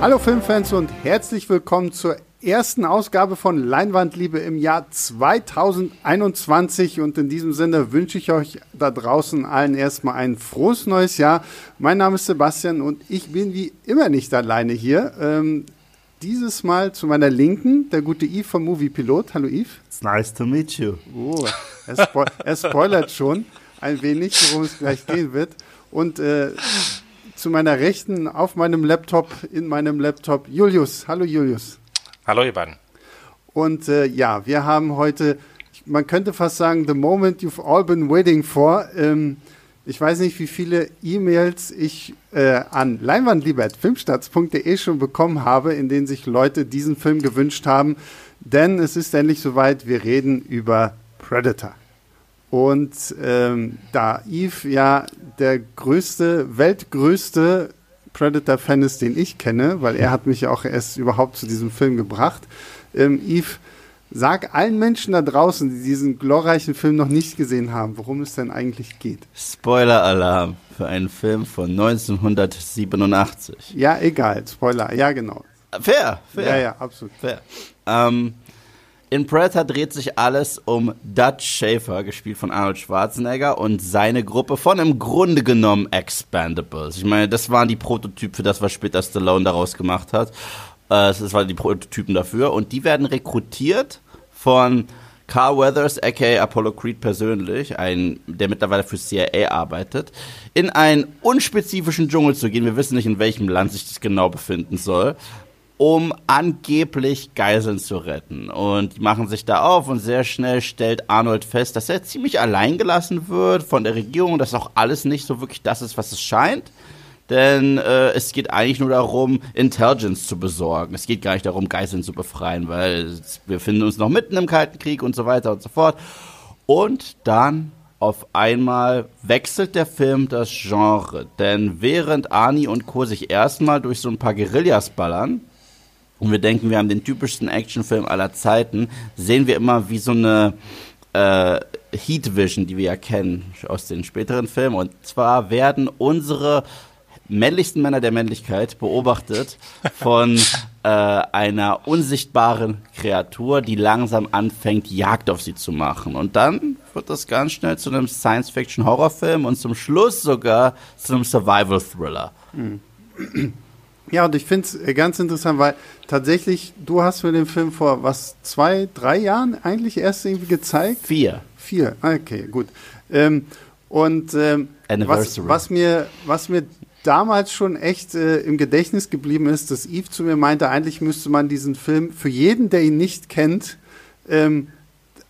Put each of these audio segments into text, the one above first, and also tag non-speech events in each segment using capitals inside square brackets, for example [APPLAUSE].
Hallo Filmfans und herzlich willkommen zur ersten Ausgabe von Leinwandliebe im Jahr 2021 und in diesem Sinne wünsche ich euch da draußen allen erstmal ein frohes neues Jahr. Mein Name ist Sebastian und ich bin wie immer nicht alleine hier. Ähm, dieses Mal zu meiner Linken der gute Yves vom Movie Pilot. Hallo Yves. It's nice to meet you. Oh, er, spo er spoilert schon ein wenig, worum es gleich gehen wird. Und äh, zu meiner Rechten auf meinem Laptop, in meinem Laptop, Julius. Hallo Julius. Hallo beiden. Und äh, ja, wir haben heute, man könnte fast sagen, the moment you've all been waiting for. Ähm, ich weiß nicht, wie viele E-Mails ich äh, an leinwandliebe.filmstarts.de schon bekommen habe, in denen sich Leute diesen Film gewünscht haben. Denn es ist endlich soweit, wir reden über Predator. Und ähm, da Eve ja der größte, weltgrößte Predator-Fan ist, den ich kenne, weil er hat mich auch erst überhaupt zu diesem Film gebracht. Ähm, Eve, sag allen Menschen da draußen, die diesen glorreichen Film noch nicht gesehen haben, worum es denn eigentlich geht. Spoiler-Alarm für einen Film von 1987. Ja, egal, Spoiler, ja genau. Fair, fair. Ja, ja, absolut. Fair. Ähm, in Predator dreht sich alles um Dutch Schaefer, gespielt von Arnold Schwarzenegger, und seine Gruppe von im Grunde genommen Expandables. Ich meine, das waren die Prototypen für das, was später Stallone daraus gemacht hat. Äh, das waren die Prototypen dafür. Und die werden rekrutiert von Carl Weathers, aka Apollo Creed persönlich, ein, der mittlerweile für CIA arbeitet, in einen unspezifischen Dschungel zu gehen. Wir wissen nicht, in welchem Land sich das genau befinden soll um angeblich Geiseln zu retten. Und die machen sich da auf und sehr schnell stellt Arnold fest, dass er ziemlich allein gelassen wird von der Regierung, dass auch alles nicht so wirklich das ist, was es scheint. Denn äh, es geht eigentlich nur darum, Intelligence zu besorgen. Es geht gar nicht darum, Geiseln zu befreien, weil wir befinden uns noch mitten im Kalten Krieg und so weiter und so fort. Und dann auf einmal wechselt der Film das Genre. Denn während Ani und Co. sich erstmal durch so ein paar Guerillas ballern, und wir denken, wir haben den typischsten Actionfilm aller Zeiten, sehen wir immer wie so eine äh, Heat Vision, die wir ja kennen aus den späteren Filmen. Und zwar werden unsere männlichsten Männer der Männlichkeit beobachtet von äh, einer unsichtbaren Kreatur, die langsam anfängt, Jagd auf sie zu machen. Und dann wird das ganz schnell zu einem Science-Fiction-Horrorfilm und zum Schluss sogar zu einem Survival-Thriller. Mhm. Ja, und ich finde es äh, ganz interessant, weil tatsächlich, du hast mir den Film vor was, zwei, drei Jahren eigentlich erst irgendwie gezeigt? Vier. Vier, okay, gut. Ähm, und ähm, was, was, mir, was mir damals schon echt äh, im Gedächtnis geblieben ist, dass Eve zu mir meinte, eigentlich müsste man diesen Film für jeden, der ihn nicht kennt, ähm,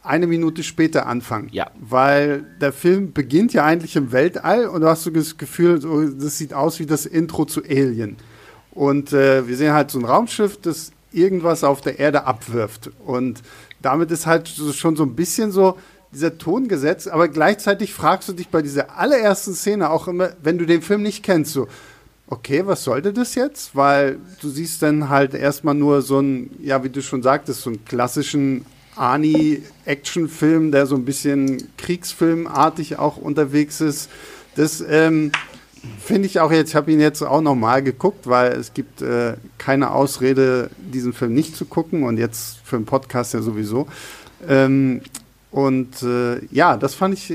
eine Minute später anfangen. Ja. Weil der Film beginnt ja eigentlich im Weltall und du hast so das Gefühl, so, das sieht aus wie das Intro zu Alien. Und äh, wir sehen halt so ein Raumschiff, das irgendwas auf der Erde abwirft. Und damit ist halt schon so ein bisschen so dieser Ton gesetzt, aber gleichzeitig fragst du dich bei dieser allerersten Szene auch immer, wenn du den Film nicht kennst, so, okay, was sollte das jetzt? Weil du siehst dann halt erstmal nur so einen, ja, wie du schon sagtest, so einen klassischen Ani-Action-Film, der so ein bisschen Kriegsfilmartig auch unterwegs ist. Das, ähm, Finde ich auch jetzt, ich habe ihn jetzt auch nochmal geguckt, weil es gibt äh, keine Ausrede, diesen Film nicht zu gucken und jetzt für einen Podcast ja sowieso. Ähm, und äh, ja, das fand ich,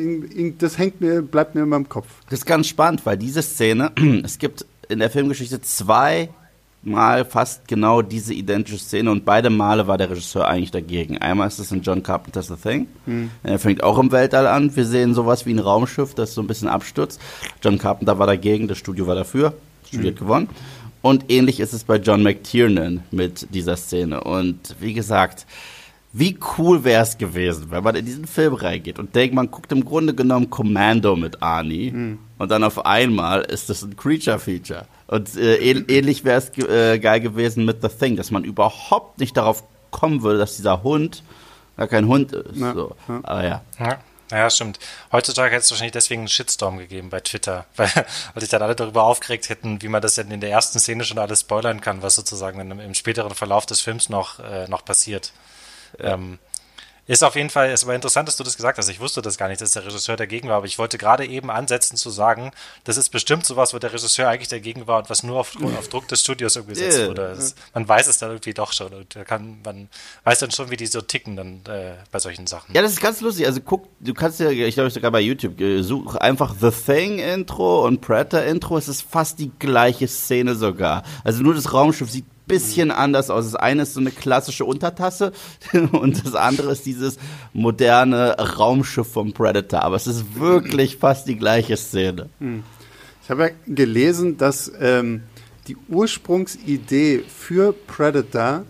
das hängt mir, bleibt mir immer im Kopf. Das ist ganz spannend, weil diese Szene, [CLEARS THROAT] es gibt in der Filmgeschichte zwei Mal fast genau diese identische Szene und beide Male war der Regisseur eigentlich dagegen. Einmal ist es in John Carpenter's The Thing. Hm. Er fängt auch im Weltall an. Wir sehen sowas wie ein Raumschiff, das so ein bisschen abstürzt. John Carpenter war dagegen, das Studio war dafür. Das Studio hm. hat gewonnen. Und ähnlich ist es bei John McTiernan mit dieser Szene. Und wie gesagt, wie cool wäre es gewesen, wenn man in diesen Film reingeht und denkt, man guckt im Grunde genommen Commando mit Arnie mhm. Und dann auf einmal ist das ein Creature-Feature. Und äh, ähnlich wäre es äh, geil gewesen mit The Thing, dass man überhaupt nicht darauf kommen würde, dass dieser Hund gar kein Hund ist. Ja, so. ja. Aber ja. ja. Ja, stimmt. Heutzutage hätte es wahrscheinlich deswegen einen Shitstorm gegeben bei Twitter, [LAUGHS] weil, weil sich dann alle darüber aufgeregt hätten, wie man das denn in der ersten Szene schon alles spoilern kann, was sozusagen im, im späteren Verlauf des Films noch, äh, noch passiert. Ähm, Ist auf jeden Fall, es war interessant, dass du das gesagt hast. Ich wusste das gar nicht, dass der Regisseur dagegen war, aber ich wollte gerade eben ansetzen zu sagen, das ist bestimmt sowas, wo der Regisseur eigentlich dagegen war und was nur auf, auf Druck des Studios umgesetzt yeah. wurde. Das, man weiß es dann irgendwie doch schon und kann, man weiß dann schon, wie die so ticken dann äh, bei solchen Sachen. Ja, das ist ganz lustig. Also guck, du kannst ja, ich glaube sogar bei YouTube, äh, such einfach The Thing Intro und Predator Intro. Es ist fast die gleiche Szene sogar. Also nur das Raumschiff sieht bisschen anders aus. Das eine ist so eine klassische Untertasse [LAUGHS] und das andere ist dieses moderne Raumschiff vom Predator. Aber es ist wirklich fast die gleiche Szene. Hm. Ich habe ja gelesen, dass ähm, die Ursprungsidee für Predator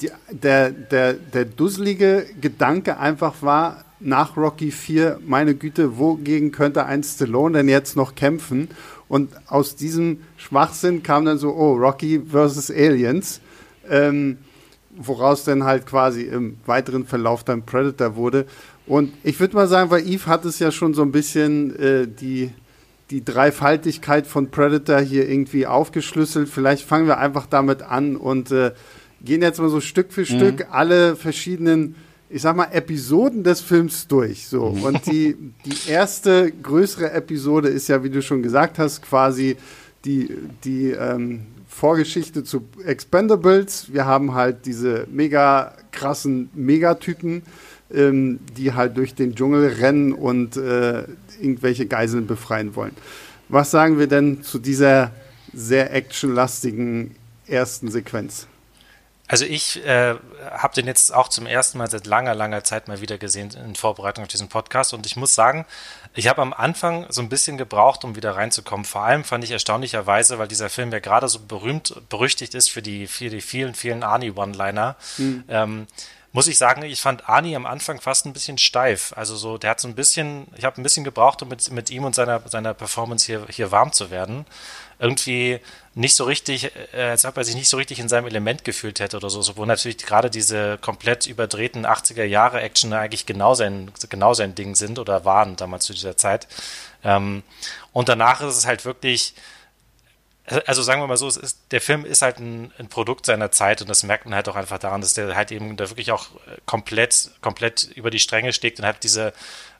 die, der, der, der dusselige Gedanke einfach war, nach Rocky 4, meine Güte, wogegen könnte ein Stallone denn jetzt noch kämpfen? Und aus diesem Schwachsinn kam dann so, oh, Rocky versus Aliens, ähm, woraus dann halt quasi im weiteren Verlauf dann Predator wurde. Und ich würde mal sagen, weil Eve hat es ja schon so ein bisschen äh, die, die Dreifaltigkeit von Predator hier irgendwie aufgeschlüsselt. Vielleicht fangen wir einfach damit an und äh, gehen jetzt mal so Stück für mhm. Stück alle verschiedenen ich sag mal, Episoden des Films durch. So. Mhm. Und die, die erste größere Episode ist ja, wie du schon gesagt hast, quasi die, die ähm, Vorgeschichte zu Expendables. Wir haben halt diese mega krassen Megatypen, ähm, die halt durch den Dschungel rennen und äh, irgendwelche Geiseln befreien wollen. Was sagen wir denn zu dieser sehr actionlastigen ersten Sequenz? Also ich äh, habe den jetzt auch zum ersten Mal seit langer, langer Zeit mal wieder gesehen in Vorbereitung auf diesen Podcast und ich muss sagen, ich habe am Anfang so ein bisschen gebraucht, um wieder reinzukommen. Vor allem fand ich erstaunlicherweise, weil dieser Film ja gerade so berühmt, berüchtigt ist für die, für die vielen, vielen Arnie-One-Liner. Mhm. Ähm, muss ich sagen, ich fand Arnie am Anfang fast ein bisschen steif. Also so, der hat so ein bisschen, ich habe ein bisschen gebraucht, um mit, mit ihm und seiner, seiner Performance hier, hier warm zu werden irgendwie nicht so richtig, äh, als ob er sich nicht so richtig in seinem Element gefühlt hätte oder so, wo natürlich gerade diese komplett überdrehten 80er Jahre Action eigentlich genau sein, genau sein Ding sind oder waren damals zu dieser Zeit. Ähm, und danach ist es halt wirklich, also sagen wir mal so, ist, der Film ist halt ein, ein, Produkt seiner Zeit und das merkt man halt auch einfach daran, dass der halt eben da wirklich auch komplett, komplett über die Stränge steckt und halt diese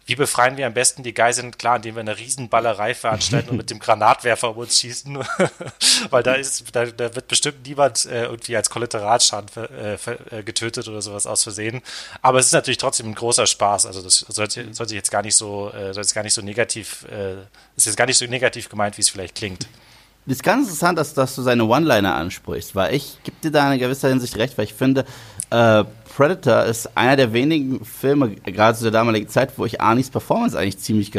wie befreien wir am besten die Geiseln? Klar, indem wir eine Riesenballerei veranstalten und mit dem Granatwerfer um uns schießen, [LAUGHS] weil da ist, da, da wird bestimmt niemand äh, irgendwie als Kollateralschaden äh, äh, getötet oder sowas aus Versehen. Aber es ist natürlich trotzdem ein großer Spaß. Also das sollte, sollte jetzt gar nicht so, äh, sollte jetzt gar nicht so negativ, äh, ist jetzt gar nicht so negativ gemeint, wie es vielleicht klingt. Das ist ganz interessant, dass, dass du seine One-Liner ansprichst, weil ich gebe dir da in gewisser Hinsicht recht, weil ich finde, äh, Predator ist einer der wenigen Filme, gerade zu der damaligen Zeit, wo ich Arnis Performance eigentlich ziemlich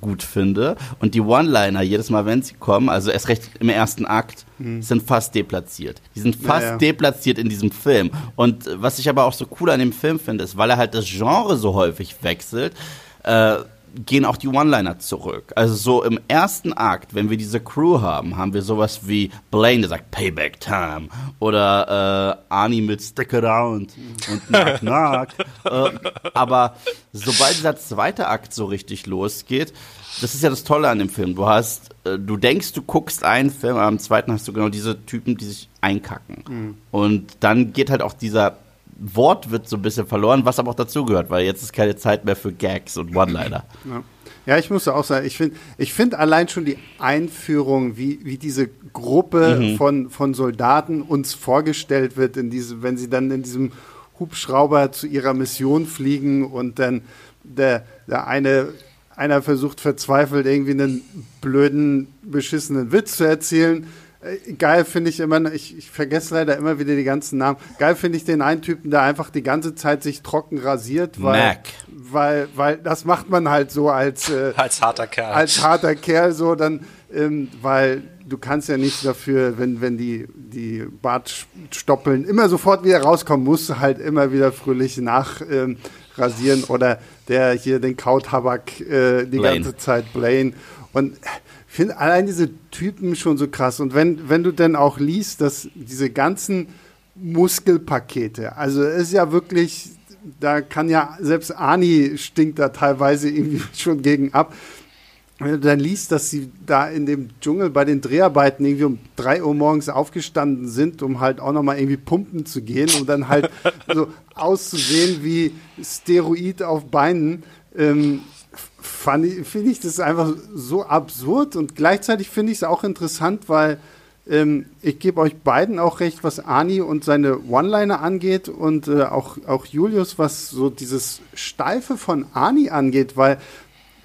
gut finde. Und die One-Liner, jedes Mal, wenn sie kommen, also erst recht im ersten Akt, mhm. sind fast deplatziert. Die sind fast ja, ja. deplatziert in diesem Film. Und was ich aber auch so cool an dem Film finde, ist, weil er halt das Genre so häufig wechselt, äh, gehen auch die One-Liner zurück. Also so im ersten Akt, wenn wir diese Crew haben, haben wir sowas wie Blaine, der sagt Payback Time oder äh, Arnie mit Stick Around und Knock [LAUGHS] Knock. äh, aber sobald dieser zweite Akt so richtig losgeht, das ist ja das Tolle an dem Film. Du hast, äh, du denkst, du guckst einen Film, aber am zweiten hast du genau diese Typen, die sich einkacken. Mhm. Und dann geht halt auch dieser Wort wird so ein bisschen verloren, was aber auch dazugehört, weil jetzt ist keine Zeit mehr für Gags und One-Liner. Ja. ja. ich muss auch sagen, ich finde ich find allein schon die Einführung, wie, wie diese Gruppe mhm. von, von Soldaten uns vorgestellt wird, in diese, wenn sie dann in diesem Hubschrauber zu ihrer Mission fliegen und dann der, der eine einer versucht verzweifelt irgendwie einen blöden, beschissenen Witz zu erzählen äh, geil finde ich immer, ich, ich vergesse leider immer wieder die ganzen Namen. Geil finde ich den einen Typen, der einfach die ganze Zeit sich trocken rasiert, weil, Mac. weil, weil das macht man halt so als, äh, [LAUGHS] als harter Kerl. Als harter Kerl so dann, ähm, weil du kannst ja nicht dafür, wenn, wenn die, die Bartstoppeln immer sofort wieder rauskommen, musst du halt immer wieder fröhlich nachrasieren ähm, oder der hier den Kautabak äh, die Blaine. ganze Zeit Blaine und finde allein diese Typen schon so krass. Und wenn, wenn du dann auch liest, dass diese ganzen Muskelpakete, also es ist ja wirklich, da kann ja, selbst Ani stinkt da teilweise irgendwie [LAUGHS] schon gegen ab. wenn du dann liest, dass sie da in dem Dschungel bei den Dreharbeiten irgendwie um 3 Uhr morgens aufgestanden sind, um halt auch nochmal irgendwie pumpen zu gehen, um dann halt [LAUGHS] so auszusehen wie Steroid auf Beinen, ähm, finde ich das einfach so absurd und gleichzeitig finde ich es auch interessant, weil ähm, ich gebe euch beiden auch recht, was Ani und seine One-Liner angeht und äh, auch, auch Julius, was so dieses Steife von Ani angeht, weil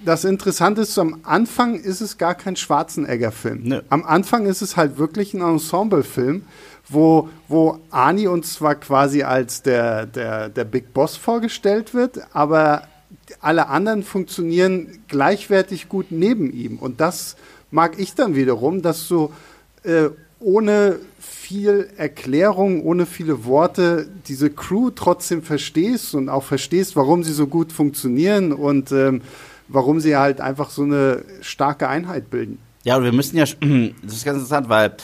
das Interessante ist, am Anfang ist es gar kein Schwarzenegger-Film. Nee. Am Anfang ist es halt wirklich ein Ensemble-Film, wo, wo Ani uns zwar quasi als der, der, der Big Boss vorgestellt wird, aber alle anderen funktionieren gleichwertig gut neben ihm. Und das mag ich dann wiederum, dass du äh, ohne viel Erklärung, ohne viele Worte diese Crew trotzdem verstehst und auch verstehst, warum sie so gut funktionieren und ähm, warum sie halt einfach so eine starke Einheit bilden. Ja, und wir müssen ja, [CLEARS THROAT] das ist ganz interessant, weil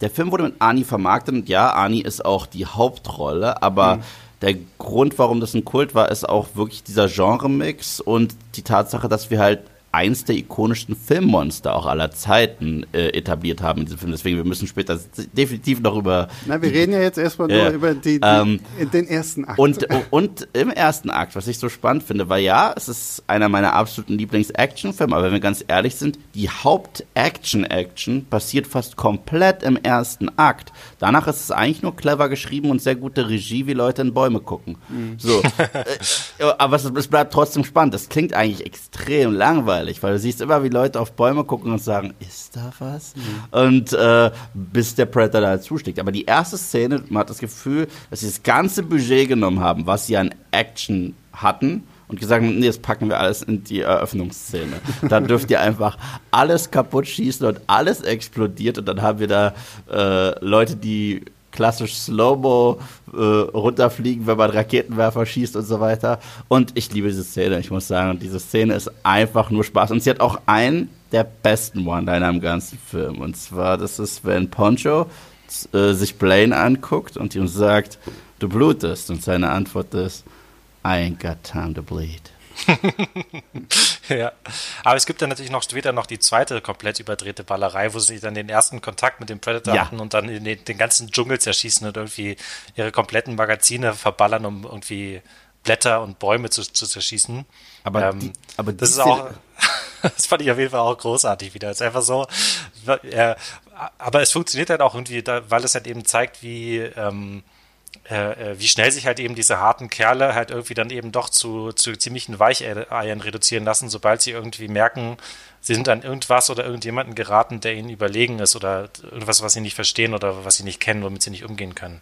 der Film wurde mit Ani vermarktet und ja, Ani ist auch die Hauptrolle, aber mhm. Der Grund, warum das ein Kult war, ist auch wirklich dieser Genre-Mix und die Tatsache, dass wir halt eins der ikonischsten Filmmonster auch aller Zeiten äh, etabliert haben in diesem Film. Deswegen, wir müssen später definitiv noch über. Na, wir die, reden ja jetzt erstmal äh, nur über die, die ähm, den ersten Akt. Und, und im ersten Akt, was ich so spannend finde, weil ja, es ist einer meiner absoluten Lieblings-Action-Filme, aber wenn wir ganz ehrlich sind, die Haupt-Action-Action passiert fast komplett im ersten Akt. Danach ist es eigentlich nur clever geschrieben und sehr gute Regie, wie Leute in Bäume gucken. Mhm. So. [LAUGHS] äh, aber es, es bleibt trotzdem spannend. Das klingt eigentlich extrem langweilig langweilig, weil du siehst immer, wie Leute auf Bäume gucken und sagen, ist da was? Mhm. Und äh, bis der Predator da zuschlägt. Aber die erste Szene, man hat das Gefühl, dass sie das ganze Budget genommen haben, was sie an Action hatten und gesagt haben, nee, das packen wir alles in die Eröffnungsszene. [LAUGHS] Da dürft ihr einfach alles kaputt schießen und alles explodiert und dann haben wir da äh, Leute, die klassisch Slow-Mo äh, runterfliegen, wenn man Raketenwerfer schießt und so weiter. Und ich liebe diese Szene, ich muss sagen, diese Szene ist einfach nur Spaß. Und sie hat auch einen der besten One-Liner im ganzen Film. Und zwar, das ist, wenn Poncho äh, sich Blaine anguckt und ihm sagt, du blutest. Und seine Antwort ist, I ain't got time to bleed. [LAUGHS] ja. Aber es gibt dann natürlich noch später noch die zweite komplett überdrehte Ballerei, wo sie dann den ersten Kontakt mit dem Predator ja. hatten und dann den, den, ganzen Dschungel zerschießen und irgendwie ihre kompletten Magazine verballern, um irgendwie Blätter und Bäume zu, zu zerschießen. Aber, ähm, die, aber das ist auch, [LAUGHS] das fand ich auf jeden Fall auch großartig wieder. Es ist einfach so, äh, aber es funktioniert halt auch irgendwie, da, weil es halt eben zeigt, wie, ähm, äh, äh, wie schnell sich halt eben diese harten Kerle halt irgendwie dann eben doch zu, zu ziemlichen Weicheiern reduzieren lassen, sobald sie irgendwie merken, sie sind an irgendwas oder irgendjemanden geraten, der ihnen überlegen ist oder irgendwas, was sie nicht verstehen oder was sie nicht kennen, womit sie nicht umgehen können.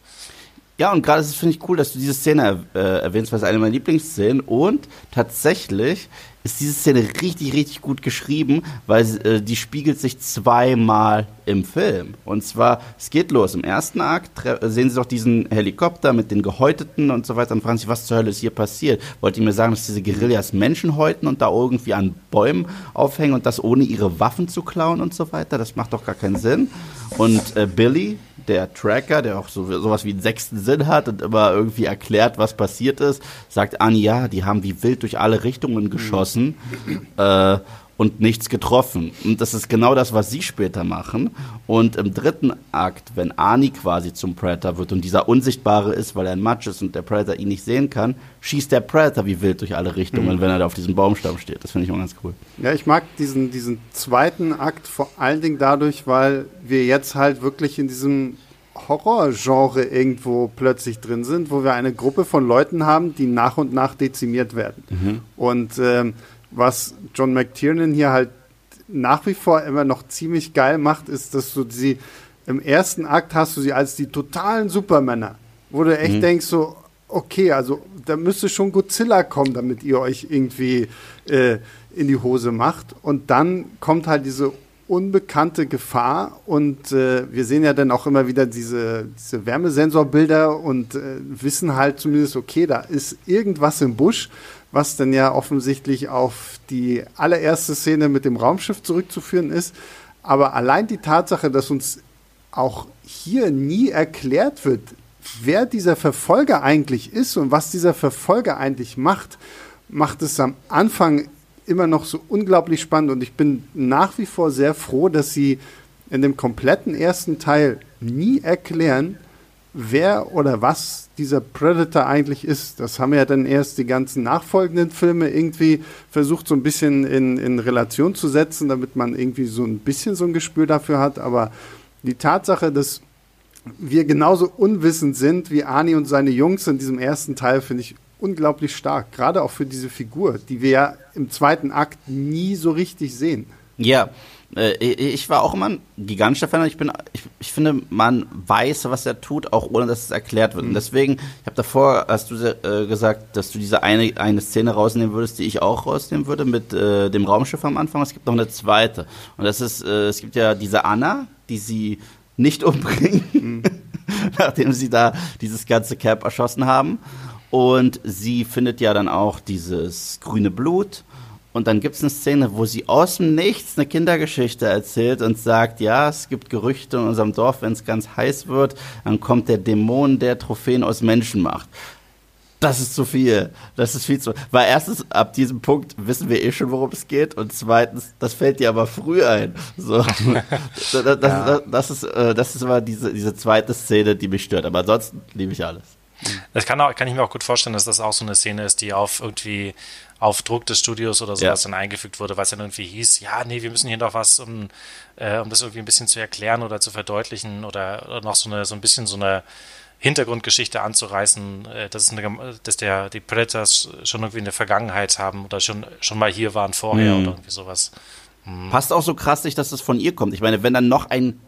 Ja, und gerade finde ich cool, dass du diese Szene äh, erwähnst, weil es eine meiner Lieblingsszenen und tatsächlich ist diese Szene richtig, richtig gut geschrieben, weil äh, die spiegelt sich zweimal im Film. Und zwar, es geht los. Im ersten Akt sehen Sie doch diesen Helikopter mit den Gehäuteten und so weiter und fragen sich, was zur Hölle ist hier passiert? Wollt ihr mir sagen, dass diese Guerillas Menschen häuten und da irgendwie an Bäumen aufhängen und das ohne ihre Waffen zu klauen und so weiter? Das macht doch gar keinen Sinn. Und äh, Billy, der Tracker, der auch so, sowas wie einen sechsten Sinn hat und immer irgendwie erklärt, was passiert ist, sagt Anni, ja, die haben wie wild durch alle Richtungen geschossen. Mhm. Äh, und nichts getroffen. Und das ist genau das, was sie später machen. Und im dritten Akt, wenn Ani quasi zum Predator wird und dieser Unsichtbare ist, weil er ein Matsch ist und der Predator ihn nicht sehen kann, schießt der Predator wie wild durch alle Richtungen, mhm. wenn er da auf diesem Baumstamm steht. Das finde ich auch ganz cool. Ja, ich mag diesen, diesen zweiten Akt vor allen Dingen dadurch, weil wir jetzt halt wirklich in diesem Horrorgenre irgendwo plötzlich drin sind, wo wir eine Gruppe von Leuten haben, die nach und nach dezimiert werden. Mhm. Und ähm, was John McTiernan hier halt nach wie vor immer noch ziemlich geil macht, ist, dass du sie im ersten Akt hast du sie als die totalen Supermänner, wo du echt mhm. denkst so, okay, also da müsste schon Godzilla kommen, damit ihr euch irgendwie äh, in die Hose macht. Und dann kommt halt diese unbekannte Gefahr und äh, wir sehen ja dann auch immer wieder diese, diese Wärmesensorbilder und äh, wissen halt zumindest, okay, da ist irgendwas im Busch was dann ja offensichtlich auf die allererste Szene mit dem Raumschiff zurückzuführen ist. Aber allein die Tatsache, dass uns auch hier nie erklärt wird, wer dieser Verfolger eigentlich ist und was dieser Verfolger eigentlich macht, macht es am Anfang immer noch so unglaublich spannend und ich bin nach wie vor sehr froh, dass sie in dem kompletten ersten Teil nie erklären, wer oder was dieser Predator eigentlich ist. Das haben ja dann erst die ganzen nachfolgenden Filme irgendwie versucht, so ein bisschen in, in Relation zu setzen, damit man irgendwie so ein bisschen so ein Gespür dafür hat. Aber die Tatsache, dass wir genauso unwissend sind wie Ani und seine Jungs in diesem ersten Teil, finde ich unglaublich stark. Gerade auch für diese Figur, die wir ja im zweiten Akt nie so richtig sehen. Ja, äh, ich war auch immer ein gigantischer Fan. Ich, bin, ich, ich finde, man weiß, was er tut, auch ohne dass es erklärt wird. Und mhm. deswegen, ich habe davor, hast du äh, gesagt, dass du diese eine, eine Szene rausnehmen würdest, die ich auch rausnehmen würde mit äh, dem Raumschiff am Anfang. Es gibt noch eine zweite. Und das ist, äh, es gibt ja diese Anna, die sie nicht [LAUGHS] umbringen, mhm. nachdem sie da dieses ganze Camp erschossen haben. Und sie findet ja dann auch dieses grüne Blut. Und dann gibt es eine Szene, wo sie aus dem Nichts eine Kindergeschichte erzählt und sagt, ja, es gibt Gerüchte in unserem Dorf, wenn es ganz heiß wird, dann kommt der Dämon, der Trophäen aus Menschen macht. Das ist zu viel. Das ist viel zu. Weil erstens, ab diesem Punkt wissen wir eh schon, worum es geht. Und zweitens, das fällt dir aber früh ein. So. [LAUGHS] das, das, das, das, ist, äh, das ist aber diese, diese zweite Szene, die mich stört. Aber ansonsten liebe ich alles. Das kann, auch, kann ich mir auch gut vorstellen, dass das auch so eine Szene ist, die auf irgendwie auf Druck des Studios oder sowas ja. dann eingefügt wurde, weil es dann irgendwie hieß, ja, nee, wir müssen hier noch was, um, äh, um das irgendwie ein bisschen zu erklären oder zu verdeutlichen oder, oder noch so eine so ein bisschen so eine Hintergrundgeschichte anzureißen, äh, dass, eine, dass der, die Predators schon irgendwie eine Vergangenheit haben oder schon, schon mal hier waren vorher mhm. oder irgendwie sowas. Mhm. Passt auch so krass nicht, dass es von ihr kommt. Ich meine, wenn dann noch ein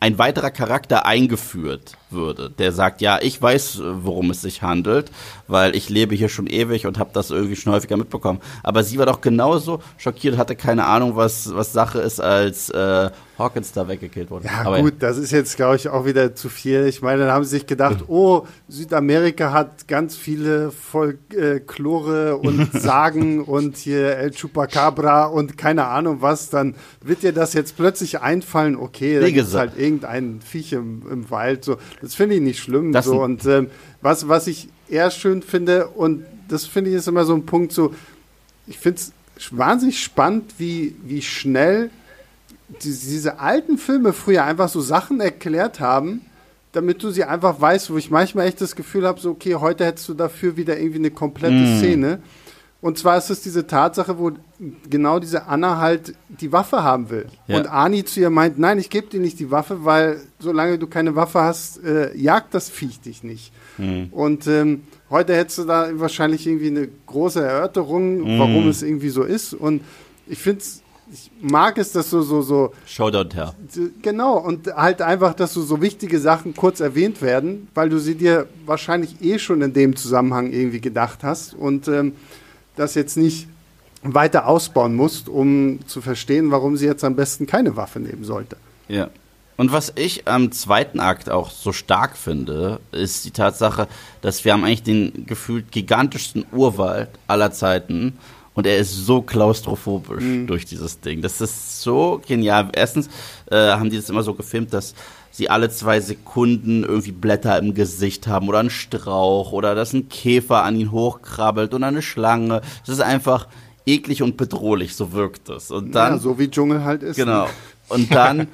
ein weiterer Charakter eingeführt würde, der sagt, ja, ich weiß, worum es sich handelt, weil ich lebe hier schon ewig und habe das irgendwie schon häufiger mitbekommen. Aber sie war doch genauso schockiert, hatte keine Ahnung, was, was Sache ist, als äh, Hawkins da weggekillt wurde. Ja, Aber gut, das ist jetzt, glaube ich, auch wieder zu viel. Ich meine, dann haben sie sich gedacht, [LAUGHS] oh, Südamerika hat ganz viele Folklore und [LAUGHS] Sagen und hier El Chupacabra und keine Ahnung was. Dann wird dir das jetzt plötzlich einfallen, okay, da gibt halt irgendein Viech im, im, Wald. So, das finde ich nicht schlimm. Das so. Und ähm, was, was ich eher schön finde, und das finde ich ist immer so ein Punkt, so, ich finde es wahnsinnig spannend, wie, wie schnell die, diese alten Filme früher einfach so Sachen erklärt haben, damit du sie einfach weißt, wo ich manchmal echt das Gefühl habe, so, okay, heute hättest du dafür wieder irgendwie eine komplette mm. Szene. Und zwar ist es diese Tatsache, wo genau diese Anna halt die Waffe haben will. Ja. Und Ani zu ihr meint, nein, ich gebe dir nicht die Waffe, weil solange du keine Waffe hast, äh, jagt das Viech dich nicht. Mhm. Und ähm, heute hättest du da wahrscheinlich irgendwie eine große Erörterung, mhm. warum es irgendwie so ist. Und ich finde es ich mag es, dass du so, so. Showdown her. Genau, und halt einfach, dass du so wichtige Sachen kurz erwähnt werden, weil du sie dir wahrscheinlich eh schon in dem Zusammenhang irgendwie gedacht hast und ähm, das jetzt nicht weiter ausbauen musst, um zu verstehen, warum sie jetzt am besten keine Waffe nehmen sollte. Ja. Und was ich am zweiten Akt auch so stark finde, ist die Tatsache, dass wir haben eigentlich den gefühlt gigantischsten Urwald aller Zeiten und er ist so klaustrophobisch mhm. durch dieses Ding. Das ist so genial. Erstens äh, haben die das immer so gefilmt, dass sie alle zwei Sekunden irgendwie Blätter im Gesicht haben oder einen Strauch oder dass ein Käfer an ihn hochkrabbelt oder eine Schlange. Das ist einfach eklig und bedrohlich, so wirkt es. Und dann, ja, so wie Dschungel halt ist. Genau. Ne? Und dann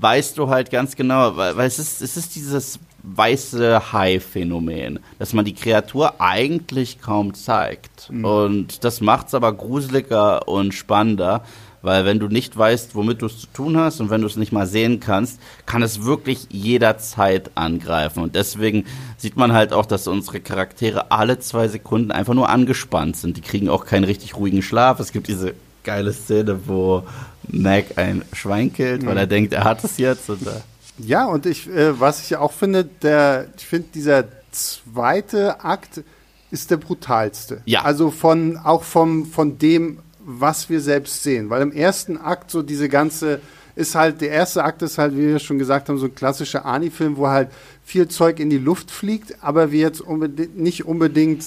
weißt du halt ganz genau, weil, weil es ist, es ist dieses weiße Hai-Phänomen, dass man die Kreatur eigentlich kaum zeigt. Mhm. Und das macht es aber gruseliger und spannender, weil wenn du nicht weißt, womit du es zu tun hast und wenn du es nicht mal sehen kannst, kann es wirklich jederzeit angreifen. Und deswegen sieht man halt auch, dass unsere Charaktere alle zwei Sekunden einfach nur angespannt sind. Die kriegen auch keinen richtig ruhigen Schlaf. Es gibt diese geile Szene, wo Mac ein Schwein killt, mhm. weil er denkt, er hat es jetzt. Und, äh ja, und ich, äh, was ich auch finde, der, ich finde, dieser zweite Akt ist der brutalste. Ja. Also von, auch vom, von dem, was wir selbst sehen. Weil im ersten Akt so diese ganze, ist halt, der erste Akt ist halt, wie wir schon gesagt haben, so ein klassischer Ani-Film, wo halt viel Zeug in die Luft fliegt, aber wir jetzt unbedingt, nicht unbedingt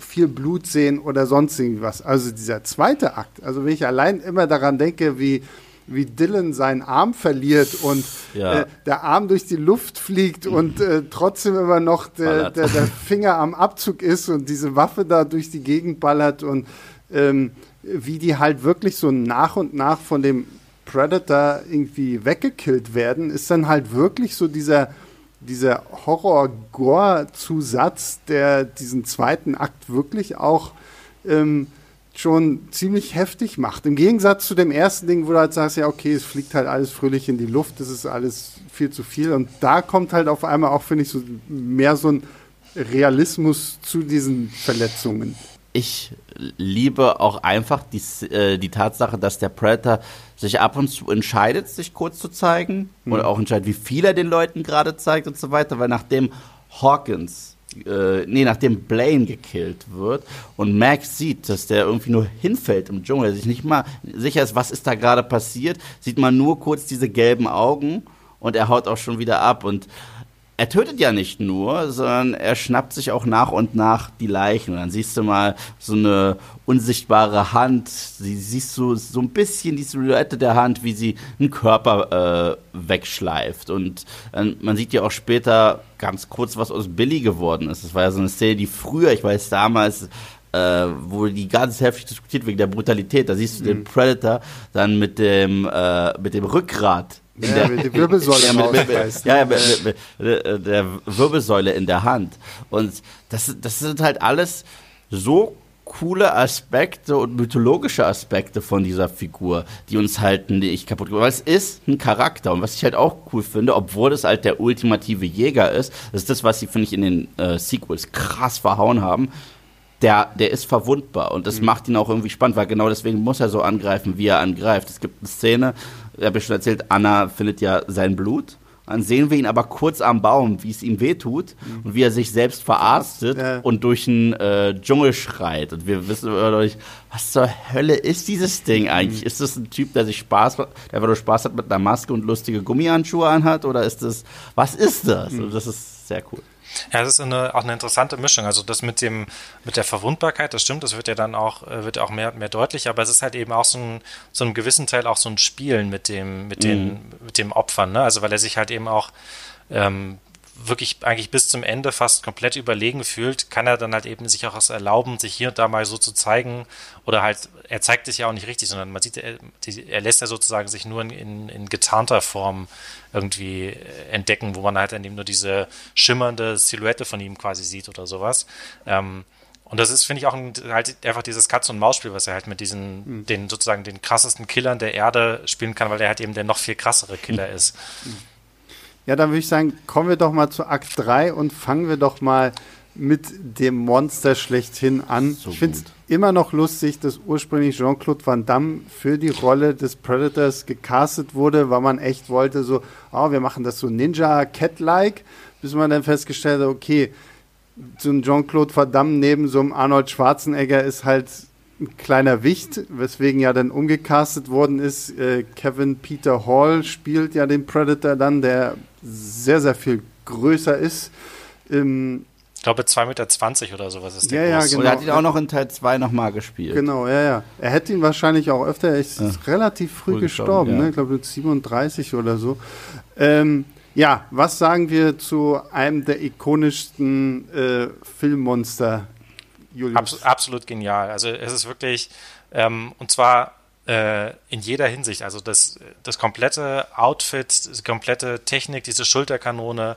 viel Blut sehen oder sonst irgendwas. Also dieser zweite Akt, also wenn ich allein immer daran denke, wie wie Dylan seinen Arm verliert und ja. äh, der Arm durch die Luft fliegt und äh, trotzdem immer noch der, der, der, Finger am Abzug ist und diese Waffe da durch die Gegend ballert und ähm, wie die halt wirklich so nach und nach von dem Predator irgendwie weggekillt werden, ist dann halt wirklich so dieser, dieser Horror-Gore-Zusatz, der diesen zweiten Akt wirklich auch ähm, schon ziemlich heftig macht. Im Gegensatz zu dem ersten Ding, wo du halt sagst, ja, okay, es fliegt halt alles fröhlich in die Luft, das ist alles viel zu viel. Und da kommt halt auf einmal auch, finde ich, so mehr so ein Realismus zu diesen Verletzungen. Ich liebe auch einfach die, äh, die Tatsache, dass der Predator sich ab und zu entscheidet, sich kurz zu zeigen. Mhm. Oder auch entscheidet, wie viel er den Leuten gerade zeigt und so weiter. Weil nachdem Hawkins äh, nee, nachdem Blaine gekillt wird und Max sieht, dass der irgendwie nur hinfällt im Dschungel, sich nicht mal sicher ist, was ist da gerade passiert, sieht man nur kurz diese gelben Augen und er haut auch schon wieder ab und er tötet ja nicht nur, sondern er schnappt sich auch nach und nach die Leichen. Und dann siehst du mal so eine unsichtbare Hand, sie siehst du so ein bisschen die Silhouette der Hand, wie sie einen Körper äh, wegschleift. Und äh, man sieht ja auch später ganz kurz, was aus Billy geworden ist. Das war ja so eine Szene, die früher, ich weiß damals, äh, wo die ganz heftig diskutiert wegen der Brutalität. Da siehst du mhm. den Predator dann mit dem, äh, mit dem Rückgrat in ja, der, die Wirbelsäule ja, mit, mit, mit, ja, mit, mit, der Wirbelsäule in der Hand. Und das, das sind halt alles so coole Aspekte und mythologische Aspekte von dieser Figur, die uns halt nicht kaputt machen. Weil es ist ein Charakter und was ich halt auch cool finde, obwohl es halt der ultimative Jäger ist, das ist das, was sie, finde ich, in den äh, Sequels krass verhauen haben, der, der ist verwundbar und das mhm. macht ihn auch irgendwie spannend, weil genau deswegen muss er so angreifen, wie er angreift. Es gibt eine Szene, ich habe ja schon erzählt, Anna findet ja sein Blut. Dann sehen wir ihn aber kurz am Baum, wie es ihm wehtut mhm. und wie er sich selbst verarztet ja. und durch den äh, Dschungel schreit. Und wir wissen dadurch, was zur Hölle ist dieses Ding eigentlich? Mhm. Ist das ein Typ, der sich Spaß, der einfach nur Spaß hat mit einer Maske und lustige Gummihandschuhe anhat? Oder ist das, was ist das? Mhm. Und das ist sehr cool. Ja, das ist eine, auch eine interessante Mischung. Also das mit dem, mit der Verwundbarkeit, das stimmt, das wird ja dann auch, äh, wird auch mehr, mehr deutlich, aber es ist halt eben auch so ein, so einem gewissen Teil auch so ein Spielen mit dem, mit den, mhm. mit dem Opfern, ne? Also weil er sich halt eben auch, ähm, wirklich eigentlich bis zum Ende fast komplett überlegen fühlt, kann er dann halt eben sich auch erlauben, sich hier und da mal so zu zeigen. Oder halt, er zeigt sich ja auch nicht richtig, sondern man sieht, er, er lässt ja sozusagen sich nur in, in, in getarnter Form irgendwie entdecken, wo man halt dann eben nur diese schimmernde Silhouette von ihm quasi sieht oder sowas. Ähm, und das ist, finde ich, auch ein, halt einfach dieses Katz- und Maus-Spiel, was er halt mit diesen, mhm. den sozusagen den krassesten Killern der Erde spielen kann, weil er halt eben der noch viel krassere Killer ist. Ja, dann würde ich sagen, kommen wir doch mal zu Akt 3 und fangen wir doch mal mit dem Monster schlechthin an. So ich finde es immer noch lustig, dass ursprünglich Jean-Claude Van Damme für die Rolle des Predators gecastet wurde, weil man echt wollte, so, oh, wir machen das so Ninja-Cat-like, bis man dann festgestellt hat, okay, so ein Jean-Claude Van Damme neben so einem Arnold Schwarzenegger ist halt ein kleiner Wicht, weswegen ja dann umgecastet worden ist. Äh, Kevin Peter Hall spielt ja den Predator dann, der sehr, sehr viel größer ist. Ähm, ich glaube 2,20 Meter oder sowas ist der ja, groß. Ja, genau. Und er hat ihn auch noch in Teil 2 nochmal gespielt. Genau, ja, ja. Er hätte ihn wahrscheinlich auch öfter, er ist ja. relativ früh, früh gestorben, gestorben ja. ne? ich glaube mit 37 oder so. Ähm, ja, was sagen wir zu einem der ikonischsten äh, Filmmonster Julius. Abs absolut genial. Also es ist wirklich, ähm, und zwar äh, in jeder Hinsicht. Also das, das komplette Outfit, die komplette Technik, diese Schulterkanone,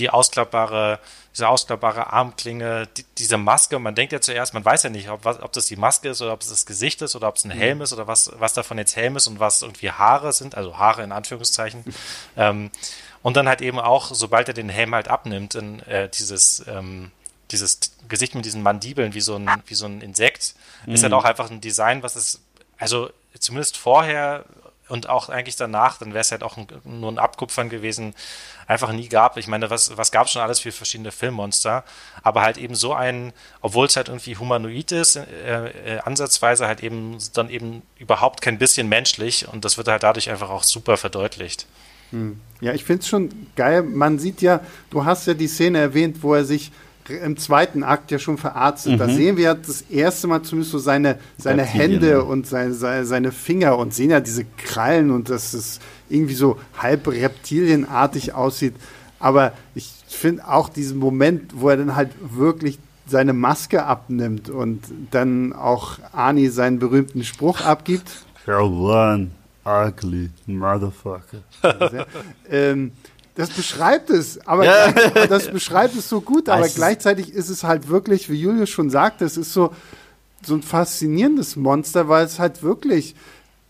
die ausklappbare, diese ausklappbare Armklinge, die, diese Maske. Man denkt ja zuerst, man weiß ja nicht, ob, ob das die Maske ist oder ob es das Gesicht ist oder ob es ein mhm. Helm ist oder was, was davon jetzt Helm ist und was irgendwie Haare sind, also Haare in Anführungszeichen. [LAUGHS] ähm, und dann halt eben auch, sobald er den Helm halt abnimmt, in, äh, dieses ähm, dieses Gesicht mit diesen Mandibeln wie so ein, wie so ein Insekt, mhm. ist halt mhm. auch einfach ein Design, was es, also zumindest vorher und auch eigentlich danach, dann wäre es halt auch ein, nur ein Abkupfern gewesen, einfach nie gab. Ich meine, was, was gab es schon alles für verschiedene Filmmonster, aber halt eben so ein, obwohl es halt irgendwie humanoid ist, äh, äh, ansatzweise halt eben dann eben überhaupt kein bisschen menschlich und das wird halt dadurch einfach auch super verdeutlicht. Hm. Ja, ich finde es schon geil. Man sieht ja, du hast ja die Szene erwähnt, wo er sich im zweiten Akt ja schon verarztet. Mhm. Da sehen wir das erste Mal zumindest so seine, seine Hände und seine, seine, Finger und sehen ja diese Krallen und dass es irgendwie so halb reptilienartig aussieht. Aber ich finde auch diesen Moment, wo er dann halt wirklich seine Maske abnimmt und dann auch Arnie seinen berühmten Spruch abgibt. You're one ugly motherfucker. ähm, das beschreibt es, aber ja. das beschreibt es so gut, aber gleichzeitig ist es halt wirklich, wie Julius schon sagte, es ist so, so ein faszinierendes Monster, weil es halt wirklich,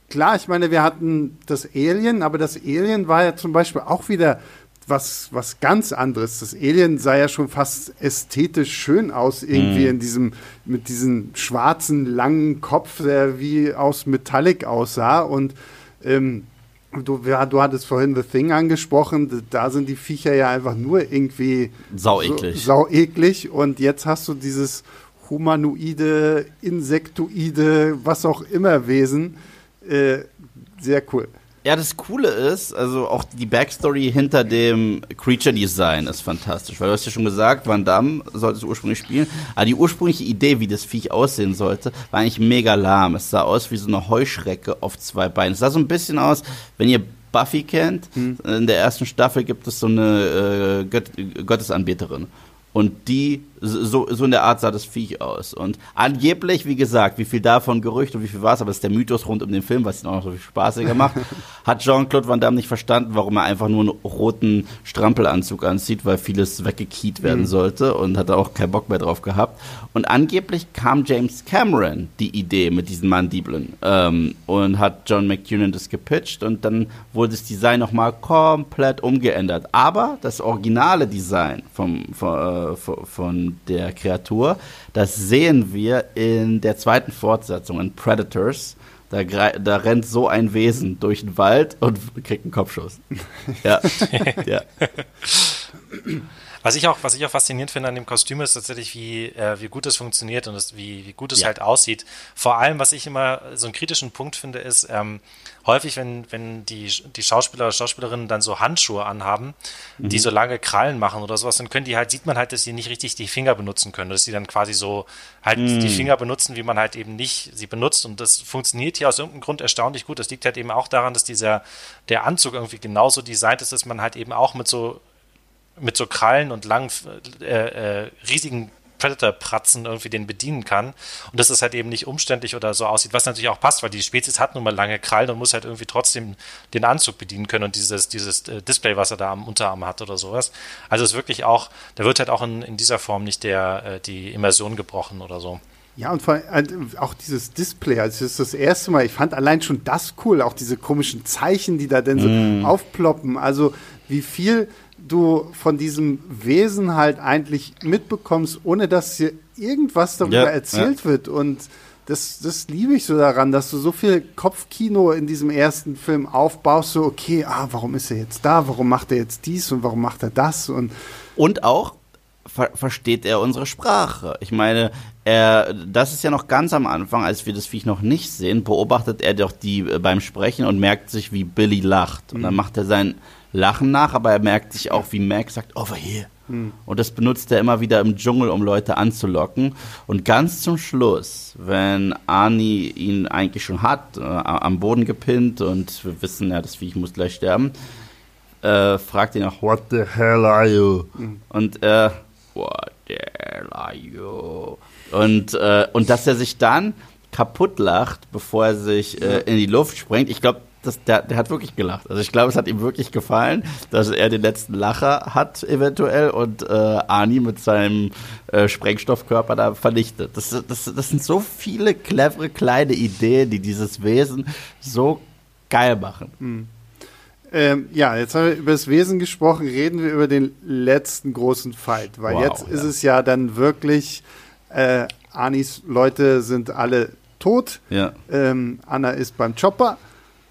klar, ich meine, wir hatten das Alien, aber das Alien war ja zum Beispiel auch wieder was, was ganz anderes. Das Alien sah ja schon fast ästhetisch schön aus, irgendwie mm. in diesem, mit diesem schwarzen, langen Kopf, der wie aus Metallic aussah. Und ähm, du, ja, du hattest vorhin The Thing angesprochen, da sind die Viecher ja einfach nur irgendwie saueklig. So, saueklig. Und jetzt hast du dieses humanoide, insektoide, was auch immer Wesen. Äh, sehr cool. Ja, das Coole ist, also auch die Backstory hinter dem Creature Design ist fantastisch, weil du hast ja schon gesagt, Van Damme sollte es ursprünglich spielen, aber die ursprüngliche Idee, wie das Viech aussehen sollte, war eigentlich mega lahm. Es sah aus wie so eine Heuschrecke auf zwei Beinen. Es sah so ein bisschen aus, wenn ihr Buffy kennt, hm. in der ersten Staffel gibt es so eine äh, Gött Gottesanbeterin. Und die, so, so in der Art sah das Viech aus. Und angeblich, wie gesagt, wie viel davon Gerücht und wie viel war es, aber das ist der Mythos rund um den Film, was ihn auch noch so viel spaßiger macht, [LAUGHS] hat Jean-Claude Van Damme nicht verstanden, warum er einfach nur einen roten Strampelanzug anzieht, weil vieles weggekiet werden mhm. sollte und hat da auch keinen Bock mehr drauf gehabt. Und angeblich kam James Cameron die Idee mit diesen Mandibeln ähm, und hat John McTiernan das gepitcht und dann wurde das Design nochmal komplett umgeändert. Aber das originale Design vom, vom äh, von der Kreatur. Das sehen wir in der zweiten Fortsetzung, in Predators. Da, da rennt so ein Wesen durch den Wald und kriegt einen Kopfschuss. [LAUGHS] ja. ja. Was ich auch, was ich auch faszinierend finde an dem Kostüm ist tatsächlich, wie, äh, wie gut es funktioniert und es, wie, wie gut es ja. halt aussieht. Vor allem, was ich immer so einen kritischen Punkt finde, ist, ähm, häufig, wenn, wenn die, die Schauspieler oder Schauspielerinnen dann so Handschuhe anhaben, mhm. die so lange Krallen machen oder sowas, dann können die halt, sieht man halt, dass sie nicht richtig die Finger benutzen können, dass sie dann quasi so halt mhm. die Finger benutzen, wie man halt eben nicht sie benutzt. Und das funktioniert hier aus irgendeinem Grund erstaunlich gut. Das liegt halt eben auch daran, dass dieser, der Anzug irgendwie genauso designt ist, dass man halt eben auch mit so mit so Krallen und langen, äh, äh, riesigen Predator-Pratzen irgendwie den bedienen kann. Und dass das halt eben nicht umständlich oder so aussieht, was natürlich auch passt, weil die Spezies hat nun mal lange Krallen und muss halt irgendwie trotzdem den Anzug bedienen können und dieses, dieses äh, Display, was er da am Unterarm hat oder sowas. Also es ist wirklich auch, da wird halt auch in, in dieser Form nicht der, äh, die Immersion gebrochen oder so. Ja, und vor, allem auch dieses Display, also das ist das erste Mal, ich fand allein schon das cool, auch diese komischen Zeichen, die da denn so mm. aufploppen, also wie viel du von diesem Wesen halt eigentlich mitbekommst, ohne dass dir irgendwas darüber ja, erzählt ja. wird. Und das, das liebe ich so daran, dass du so viel Kopfkino in diesem ersten Film aufbaust, so, okay, ah, warum ist er jetzt da? Warum macht er jetzt dies und warum macht er das? Und, und auch ver versteht er unsere Sprache. Ich meine, er, das ist ja noch ganz am Anfang, als wir das Viech noch nicht sehen, beobachtet er doch die äh, beim Sprechen und merkt sich, wie Billy lacht. Und dann mhm. macht er sein Lachen nach, aber er merkt sich auch, wie Mac sagt, over here. Hm. Und das benutzt er immer wieder im Dschungel, um Leute anzulocken. Und ganz zum Schluss, wenn Arnie ihn eigentlich schon hat, äh, am Boden gepinnt und wir wissen ja, das Viech muss gleich sterben, äh, fragt ihn auch, what the hell are you? Hm. Und er, äh, what the hell are you? Und, äh, und dass er sich dann kaputt lacht, bevor er sich äh, in die Luft sprengt. Ich glaube, das, der, der hat wirklich gelacht. Also ich glaube, es hat ihm wirklich gefallen, dass er den letzten Lacher hat eventuell und äh, Ani mit seinem äh, Sprengstoffkörper da vernichtet. Das, das, das sind so viele clevere kleine Ideen, die dieses Wesen so geil machen. Mhm. Ähm, ja, jetzt haben wir über das Wesen gesprochen, reden wir über den letzten großen Fight, weil wow, jetzt ja. ist es ja dann wirklich, äh, Anis Leute sind alle tot, ja. ähm, Anna ist beim Chopper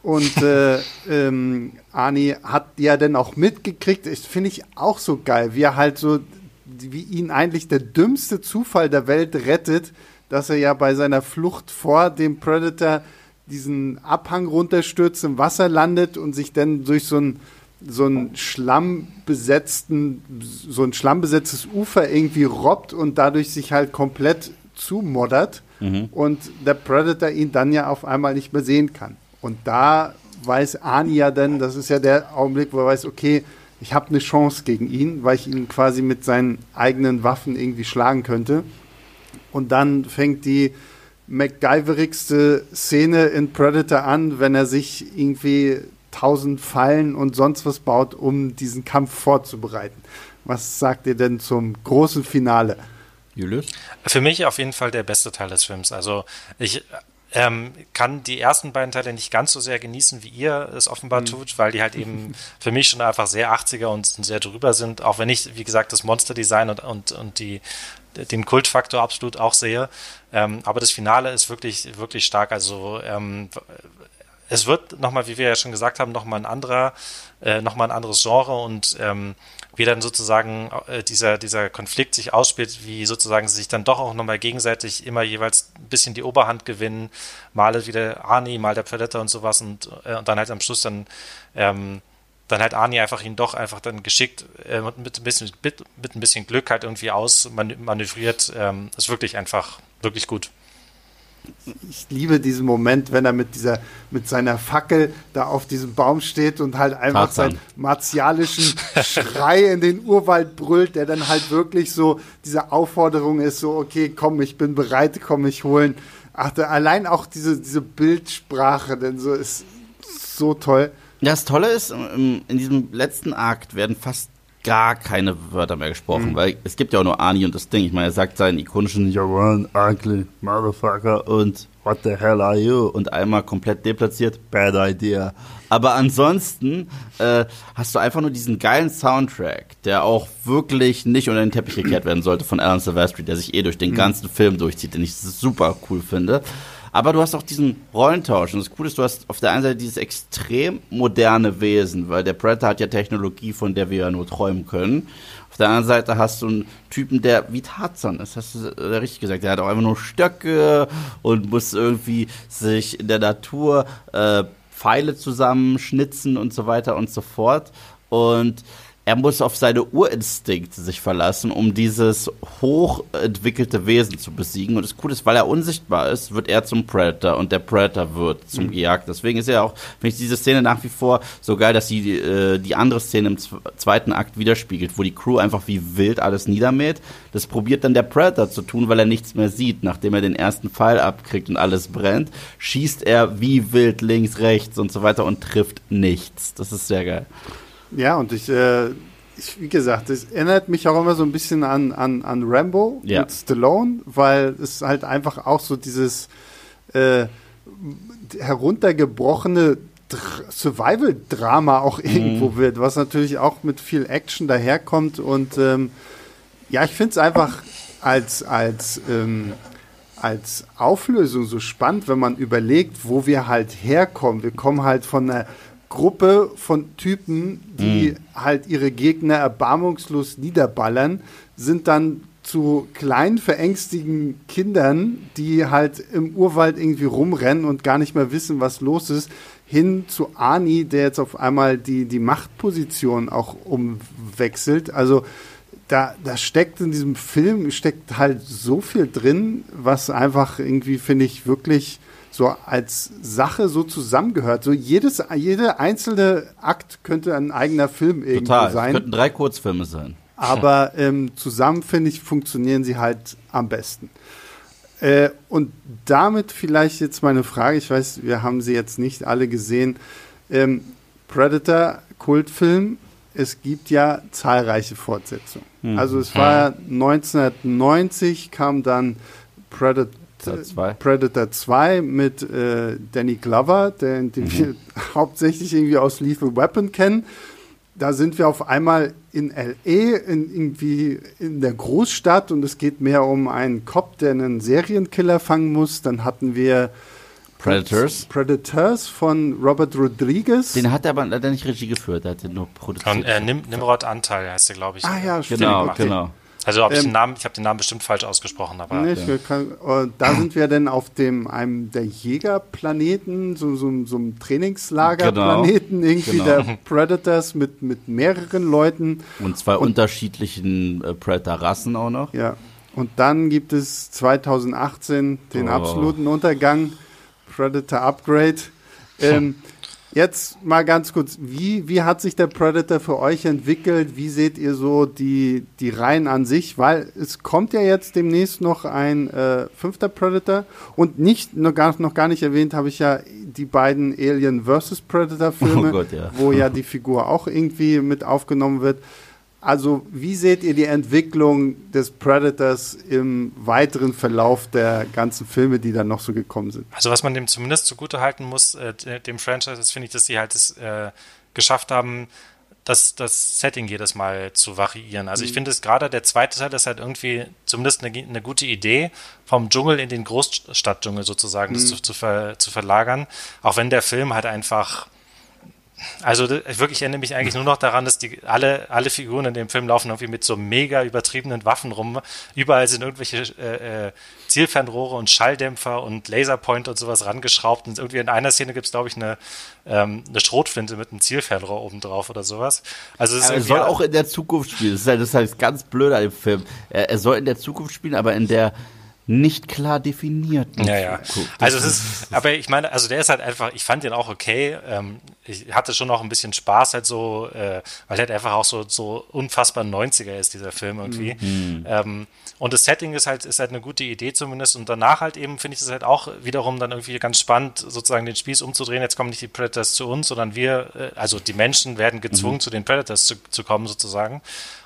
und äh, ähm, Ani hat ja dann auch mitgekriegt, ich finde ich auch so geil, wie er halt so, wie ihn eigentlich der dümmste Zufall der Welt rettet, dass er ja bei seiner Flucht vor dem Predator diesen Abhang runterstürzt, im Wasser landet und sich dann durch so ein so ein schlammbesetzten, so ein schlammbesetztes Ufer irgendwie robbt und dadurch sich halt komplett zumoddert mhm. und der Predator ihn dann ja auf einmal nicht mehr sehen kann. Und da weiß Ani ja dann, das ist ja der Augenblick, wo er weiß, okay, ich habe eine Chance gegen ihn, weil ich ihn quasi mit seinen eigenen Waffen irgendwie schlagen könnte. Und dann fängt die MacGyverigste Szene in Predator an, wenn er sich irgendwie tausend Fallen und sonst was baut, um diesen Kampf vorzubereiten. Was sagt ihr denn zum großen Finale? Julius? Für mich auf jeden Fall der beste Teil des Films. Also ich ähm, kann die ersten beiden Teile nicht ganz so sehr genießen, wie ihr es offenbar mhm. tut, weil die halt eben [LAUGHS] für mich schon einfach sehr 80er und sehr drüber sind, auch wenn ich, wie gesagt, das Monster-Design und, und, und die, den Kultfaktor absolut auch sehe. Ähm, aber das Finale ist wirklich, wirklich stark. Also ähm, es wird nochmal, wie wir ja schon gesagt haben, nochmal ein anderer, äh, nochmal ein anderes Genre und ähm, wie dann sozusagen äh, dieser, dieser Konflikt sich ausspielt, wie sozusagen sie sich dann doch auch nochmal gegenseitig immer jeweils ein bisschen die Oberhand gewinnen, mal wieder Arnie, mal der Predator und sowas und, äh, und dann halt am Schluss dann ähm, dann halt Arnie einfach ihn doch einfach dann geschickt äh, mit, ein bisschen, mit, mit ein bisschen Glück halt irgendwie ausmanövriert. Ähm, ist wirklich einfach, wirklich gut ich liebe diesen Moment, wenn er mit dieser, mit seiner Fackel da auf diesem Baum steht und halt einfach Tarzan. seinen martialischen Schrei in den Urwald brüllt, der dann halt wirklich so diese Aufforderung ist, so, okay, komm, ich bin bereit, komm mich holen. Ach, da, allein auch diese, diese Bildsprache, denn so ist so toll. Ja, das Tolle ist, in diesem letzten Akt werden fast gar keine Wörter mehr gesprochen, mhm. weil es gibt ja auch nur Ani und das Ding. Ich meine, er sagt seinen ikonischen You're one ugly motherfucker und What the hell are you? Und einmal komplett deplatziert, bad idea. Aber ansonsten äh, hast du einfach nur diesen geilen Soundtrack, der auch wirklich nicht unter den Teppich gekehrt werden sollte von Alan Silvestri, der sich eh durch den mhm. ganzen Film durchzieht, den ich super cool finde. Aber du hast auch diesen Rollentausch. Und das Coole ist, du hast auf der einen Seite dieses extrem moderne Wesen, weil der Predator hat ja Technologie, von der wir ja nur träumen können. Auf der anderen Seite hast du einen Typen, der wie Tarzan ist, hast du äh, richtig gesagt. Der hat auch einfach nur Stöcke und muss irgendwie sich in der Natur äh, Pfeile zusammenschnitzen und so weiter und so fort. Und er muss auf seine Urinstinkte sich verlassen, um dieses hochentwickelte Wesen zu besiegen. Und das Coole ist, weil er unsichtbar ist, wird er zum Predator und der Predator wird zum mhm. Gejagten. Deswegen ist er auch, finde ich diese Szene nach wie vor so geil, dass sie äh, die andere Szene im zweiten Akt widerspiegelt, wo die Crew einfach wie wild alles niedermäht. Das probiert dann der Predator zu tun, weil er nichts mehr sieht. Nachdem er den ersten Pfeil abkriegt und alles brennt, schießt er wie wild links, rechts und so weiter und trifft nichts. Das ist sehr geil. Ja, und ich, äh, ich, wie gesagt, es erinnert mich auch immer so ein bisschen an, an, an Rambo ja. mit Stallone, weil es halt einfach auch so dieses äh, heruntergebrochene Survival-Drama auch irgendwo mhm. wird, was natürlich auch mit viel Action daherkommt. Und ähm, ja, ich finde es einfach als, als, ähm, als Auflösung so spannend, wenn man überlegt, wo wir halt herkommen. Wir kommen halt von einer Gruppe von Typen, die mhm. halt ihre Gegner erbarmungslos niederballern, sind dann zu kleinen, verängstigen Kindern, die halt im Urwald irgendwie rumrennen und gar nicht mehr wissen, was los ist, hin zu Ani, der jetzt auf einmal die, die Machtposition auch umwechselt. Also da, da steckt in diesem Film, steckt halt so viel drin, was einfach irgendwie, finde ich, wirklich so als Sache so zusammengehört. So jedes, jeder einzelne Akt könnte ein eigener Film irgendwo Total. sein. Könnten drei Kurzfilme sein. Aber [LAUGHS] ähm, zusammen, finde ich, funktionieren sie halt am besten. Äh, und damit vielleicht jetzt meine Frage, ich weiß, wir haben sie jetzt nicht alle gesehen. Ähm, Predator, Kultfilm, es gibt ja zahlreiche Fortsetzungen. Mhm. Also es war 1990, kam dann Predator 2, Predator 2 mit äh, Danny Glover, den, den mhm. wir [LAUGHS] hauptsächlich irgendwie aus Lethal Weapon kennen. Da sind wir auf einmal in LA, in, irgendwie in der Großstadt und es geht mehr um einen Cop, der einen Serienkiller fangen muss. Dann hatten wir Predators. Predators von Robert Rodriguez. Den hat er aber leider nicht Regie geführt, er hat den nur produziert. Und äh, Nim Nimrod Anteil heißt er, glaube ich. Ah ja, stimmt. Genau, genau. Also ob ich ähm, den Namen, ich habe den Namen bestimmt falsch ausgesprochen, aber. Nicht, ja. kann, da sind wir denn auf dem einem der Jägerplaneten, so, so, so einem Trainingslagerplaneten, genau. irgendwie genau. der Predators mit, mit mehreren Leuten. Und zwei und, unterschiedlichen äh, Predator-Rassen auch noch. Ja. Und dann gibt es 2018 den oh. absoluten Untergang, Predator Upgrade. [LAUGHS] Ähm, Jetzt mal ganz kurz, wie, wie hat sich der Predator für euch entwickelt? Wie seht ihr so die, die Reihen an sich? Weil es kommt ja jetzt demnächst noch ein äh, fünfter Predator und nicht, noch gar, noch gar nicht erwähnt habe ich ja die beiden Alien vs. Predator Filme, Oh Gott, ja. wo ja [LAUGHS] die Figur auch irgendwie mit aufgenommen wird. Also, wie seht ihr die Entwicklung des Predators im weiteren Verlauf der ganzen Filme, die dann noch so gekommen sind? Also was man dem zumindest zugutehalten muss, äh, dem Franchise, ist, finde ich, dass sie halt es äh, geschafft haben, das, das Setting jedes Mal zu variieren. Also ich finde es gerade der zweite Teil ist halt irgendwie zumindest eine, eine gute Idee, vom Dschungel in den Großstadtdschungel sozusagen das zu, zu, ver, zu verlagern. Auch wenn der Film halt einfach also wirklich erinnere mich eigentlich nur noch daran, dass die alle, alle Figuren in dem Film laufen irgendwie mit so mega übertriebenen Waffen rum. Überall sind irgendwelche äh, äh, Zielfernrohre und Schalldämpfer und Laserpointer und sowas rangeschraubt. Und irgendwie in einer Szene gibt es, glaube ich, eine, ähm, eine Schrotflinte mit einem Zielfernrohr oben drauf oder sowas. Also es Er soll auch in der Zukunft spielen. Das ist halt, das ist halt ganz blöd an dem Film. Er, er soll in der Zukunft spielen, aber in der nicht klar definierten Ja, ja. Also es ist, aber ich meine, also der ist halt einfach, ich fand den auch okay. Ähm, ich hatte schon noch ein bisschen Spaß halt so, äh, weil halt einfach auch so, so unfassbar 90er ist, dieser Film irgendwie. Ähm, und das Setting ist halt, ist halt eine gute Idee zumindest. Und danach halt eben finde ich das halt auch wiederum dann irgendwie ganz spannend, sozusagen den Spieß umzudrehen. Jetzt kommen nicht die Predators zu uns, sondern wir, äh, also die Menschen werden gezwungen, zu den Predators zu, zu kommen sozusagen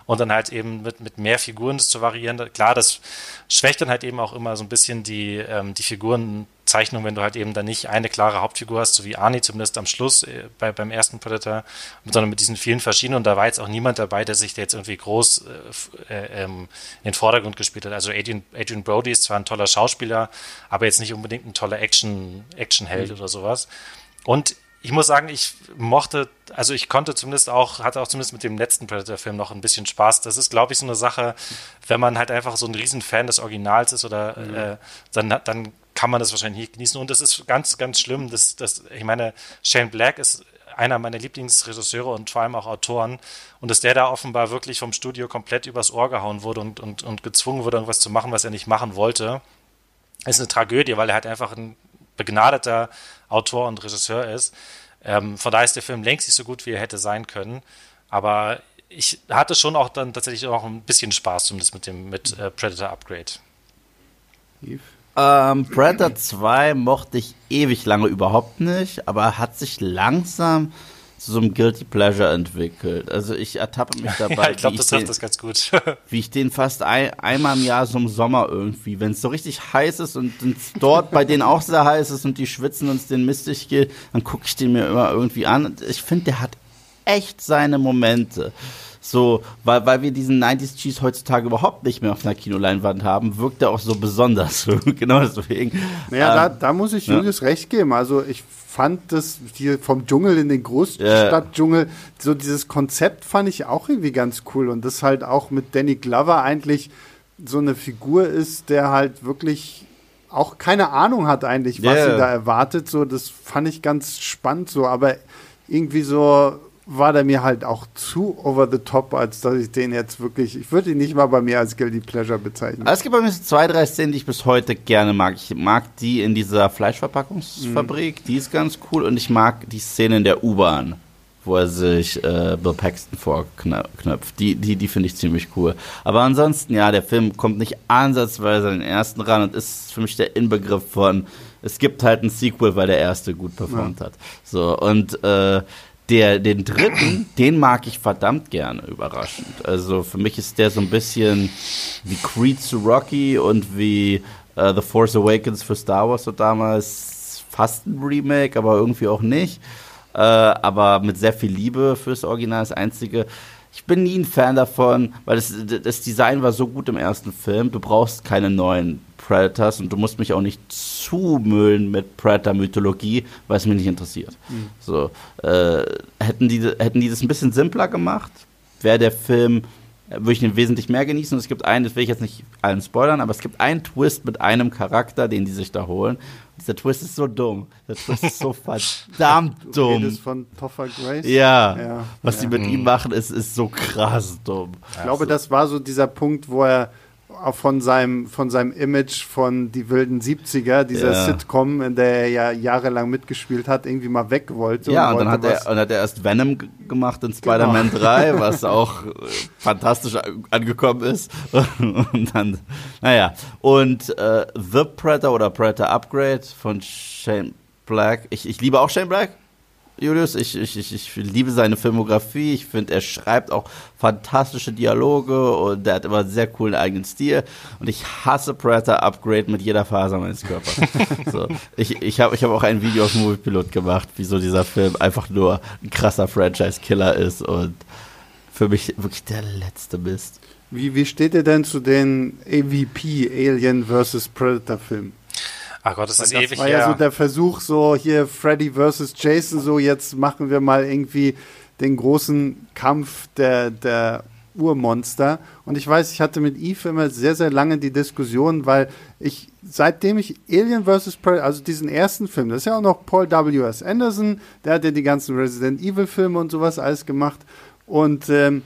und dann halt eben mit, mit mehr Figuren das zu variieren. Klar, das schwächt dann halt eben auch immer so ein bisschen die, ähm, die Figurenzeichnung, wenn du halt eben dann nicht eine klare Hauptfigur hast, so wie Arnie zumindest am Schluss äh, bei, beim ersten Predator, sondern mit diesen vielen verschiedenen. Und da war jetzt auch niemand dabei, der sich da jetzt irgendwie groß äh, äh, ähm, in den Vordergrund gespielt hat. Also Adrian, Adrian Brody ist zwar ein toller Schauspieler, aber jetzt nicht unbedingt ein toller Action, Actionheld oder sowas. Und ich muss sagen, ich mochte, also ich konnte zumindest auch, hatte auch zumindest mit dem letzten Predator-Film noch ein bisschen Spaß. Das ist, glaube ich, so eine Sache, wenn man halt einfach so ein riesen Fan des Originals ist oder äh, dann, hat- dann kann man das wahrscheinlich nicht genießen. Und das ist ganz, ganz schlimm. dass dass, ich meine, Shane Black ist einer meiner Lieblingsregisseure und vor allem auch Autoren. Und dass der da offenbar wirklich vom Studio komplett übers Ohr gehauen wurde und, und, und gezwungen wurde, irgendwas zu machen, was er nicht machen wollte, ist eine Tragödie, weil er halt einfach ein begnadeter Autor und Regisseur ist. Ähm, von daher ist der Film längst nicht so gut, wie er hätte sein können. Aber ich hatte schon auch dann tatsächlich auch ein bisschen Spaß, zumindest mit dem mit äh, Predator Upgrade. Ähm, Predator 2 mochte ich ewig lange überhaupt nicht, aber hat sich langsam zu so einem Guilty Pleasure entwickelt. Also ich ertappe mich [LAUGHS] dabei, ja, ich glaube, wie, das ich trifft den, das ganz gut. [LAUGHS] wie ich den fast ein, einmal im Jahr so im Sommer irgendwie, wenn es so richtig heiß ist und dort bei denen auch sehr heiß ist und die schwitzen und es denen mistig geht, dann gucke ich den mir immer irgendwie an. Und ich finde, der hat echt seine Momente. So, weil, weil wir diesen 90s Cheese heutzutage überhaupt nicht mehr auf einer Kinoleinwand haben, wirkt er auch so besonders. [LAUGHS] genau deswegen. Naja, da, Ähm, da muss ich. Julius recht geben. Also ich fand das hier vom Dschungel in den Großstadtdschungel, so dieses Konzept fand ich auch irgendwie ganz cool. Und das halt auch mit Danny Glover eigentlich so eine Figur ist, der halt wirklich auch keine Ahnung hat eigentlich, was Ja. sie da erwartet. So, das fand ich ganz spannend so, aber irgendwie so war der mir halt auch zu over the top, als dass ich den jetzt wirklich, ich würde ihn nicht mal bei mir als Guilty Pleasure bezeichnen. Es gibt bei mir so zwei, drei Szenen, die ich bis heute gerne mag. Ich mag die in dieser Fleischverpackungsfabrik, die ist ganz cool. Und ich mag die Szene in der U-Bahn, wo er sich äh, Bill Paxton vorknöpft. Die, die, die finde ich ziemlich cool. Aber ansonsten, ja, der Film kommt nicht ansatzweise an den ersten ran und ist für mich der Inbegriff von, es gibt halt ein Sequel, weil der erste gut performt hat. So, und äh, der, den dritten, den mag ich verdammt gerne, überraschend. Also für mich ist der so ein bisschen wie Creed zu Rocky und wie äh, The Force Awakens für Star Wars so damals fast ein Remake, aber irgendwie auch nicht. Äh, aber mit sehr viel Liebe fürs Original. Das einzige, ich bin nie ein Fan davon, weil das, das Design war so gut im ersten Film. Du brauchst keine neuen Predators und du musst mich auch nicht zumüllen mit Predator-Mythologie, weil es mich nicht interessiert. So, äh, hätten, die, hätten die das ein bisschen simpler gemacht, wäre der Film, würde ich den wesentlich mehr genießen. Und es gibt einen, das will ich jetzt nicht allen spoilern, aber es gibt einen Twist mit einem Charakter, den die sich da holen. Und dieser Twist ist so dumm. Der Twist ist so [LAUGHS] verdammt Du dumm. redest von Topher Grace. Ja, Ja, was die ja. mit ihm machen, ist, ist so krass dumm. Ich glaube, das war so dieser Punkt, wo er von seinem, von seinem Image von die wilden 70er, dieser Ja. Sitcom, in der er ja jahrelang mitgespielt hat, irgendwie mal weg wollte. Ja, und wollte dann hat er, und hat er erst Venom gemacht in Spider-Man [LAUGHS] 3, was auch äh, fantastisch angekommen ist. [LAUGHS] Und dann, naja. Und äh, The Predator oder Predator Upgrade von Shane Black. Ich, ich liebe auch Shane Black. Julius, ich, ich, ich, ich liebe seine Filmografie. Ich finde, er schreibt auch fantastische Dialoge und er hat immer einen sehr coolen eigenen Stil. Und ich hasse Predator Upgrade mit jeder Faser meines Körpers. [LAUGHS] so, ich ich habe ich hab auch ein Video auf Moviepilot gemacht, wieso dieser Film einfach nur ein krasser Franchise-Killer ist und für mich wirklich der letzte Mist. Wie, wie steht ihr denn zu den AVP, Alien vs. Predator Filmen? Ach Gott, das ist das ewig war ja her. so der Versuch, so hier Freddy vs. Jason, so jetzt machen wir mal irgendwie den großen Kampf der, der Urmonster. Und ich weiß, ich hatte mit Eve immer sehr, sehr lange die Diskussion, weil ich, seitdem ich Alien vs. Predator, also diesen ersten Film, das ist ja auch noch Paul W.S. Anderson, der hat ja die ganzen Resident Evil Filme und sowas alles gemacht. Und ähm,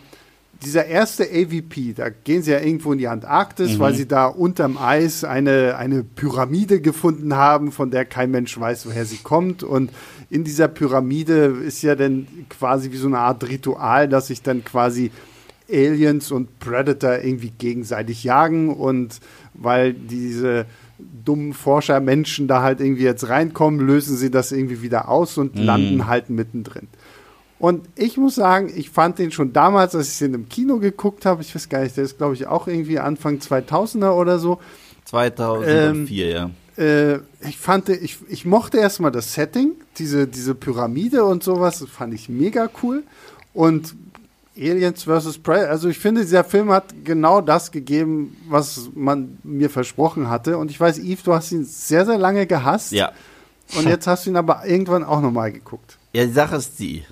dieser erste AVP, da gehen sie ja irgendwo in die Antarktis, weil sie da unterm Eis eine, eine Pyramide gefunden haben, von der kein Mensch weiß, woher sie kommt. Und in dieser Pyramide ist ja dann quasi wie so eine Art Ritual, dass sich dann quasi Aliens und Predator irgendwie gegenseitig jagen. Und weil diese dummen Forschermenschen da halt irgendwie jetzt reinkommen, lösen sie das irgendwie wieder aus und landen halt mittendrin. Und ich muss sagen, ich fand den schon damals, als ich den im Kino geguckt habe, ich weiß gar nicht, der ist glaube ich auch irgendwie Anfang 2000er oder so. 2004, ja. Äh, ich fand, ich, ich mochte erstmal das Setting, diese, diese Pyramide und sowas, das fand ich mega cool. Und Aliens vs. Predator, also ich finde, dieser Film hat genau das gegeben, was man mir versprochen hatte. Und ich weiß, Yves, du hast ihn sehr, sehr lange gehasst. Ja. Und jetzt hast du ihn aber irgendwann auch nochmal geguckt. Ja, die Sache ist die.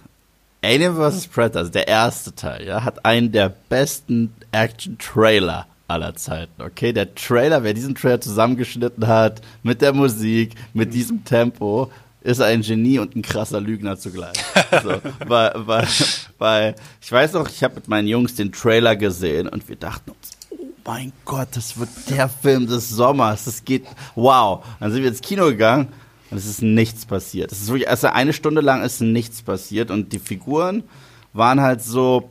Alien vs. Predator, also der erste Teil, ja, hat einen der besten Action-Trailer aller Zeiten, okay? Der Trailer, wer diesen Trailer zusammengeschnitten hat, mit der Musik, mit diesem Tempo, ist ein Genie und ein krasser Lügner zugleich. [LAUGHS] So, weil, weil, weil, ich weiß noch, ich habe mit meinen Jungs den Trailer gesehen und wir dachten uns, oh mein Gott, das wird der Film des Sommers, das geht, wow. Dann sind wir ins Kino gegangen und es ist nichts passiert. Es ist wirklich, also eine Stunde lang ist nichts passiert und die Figuren waren halt so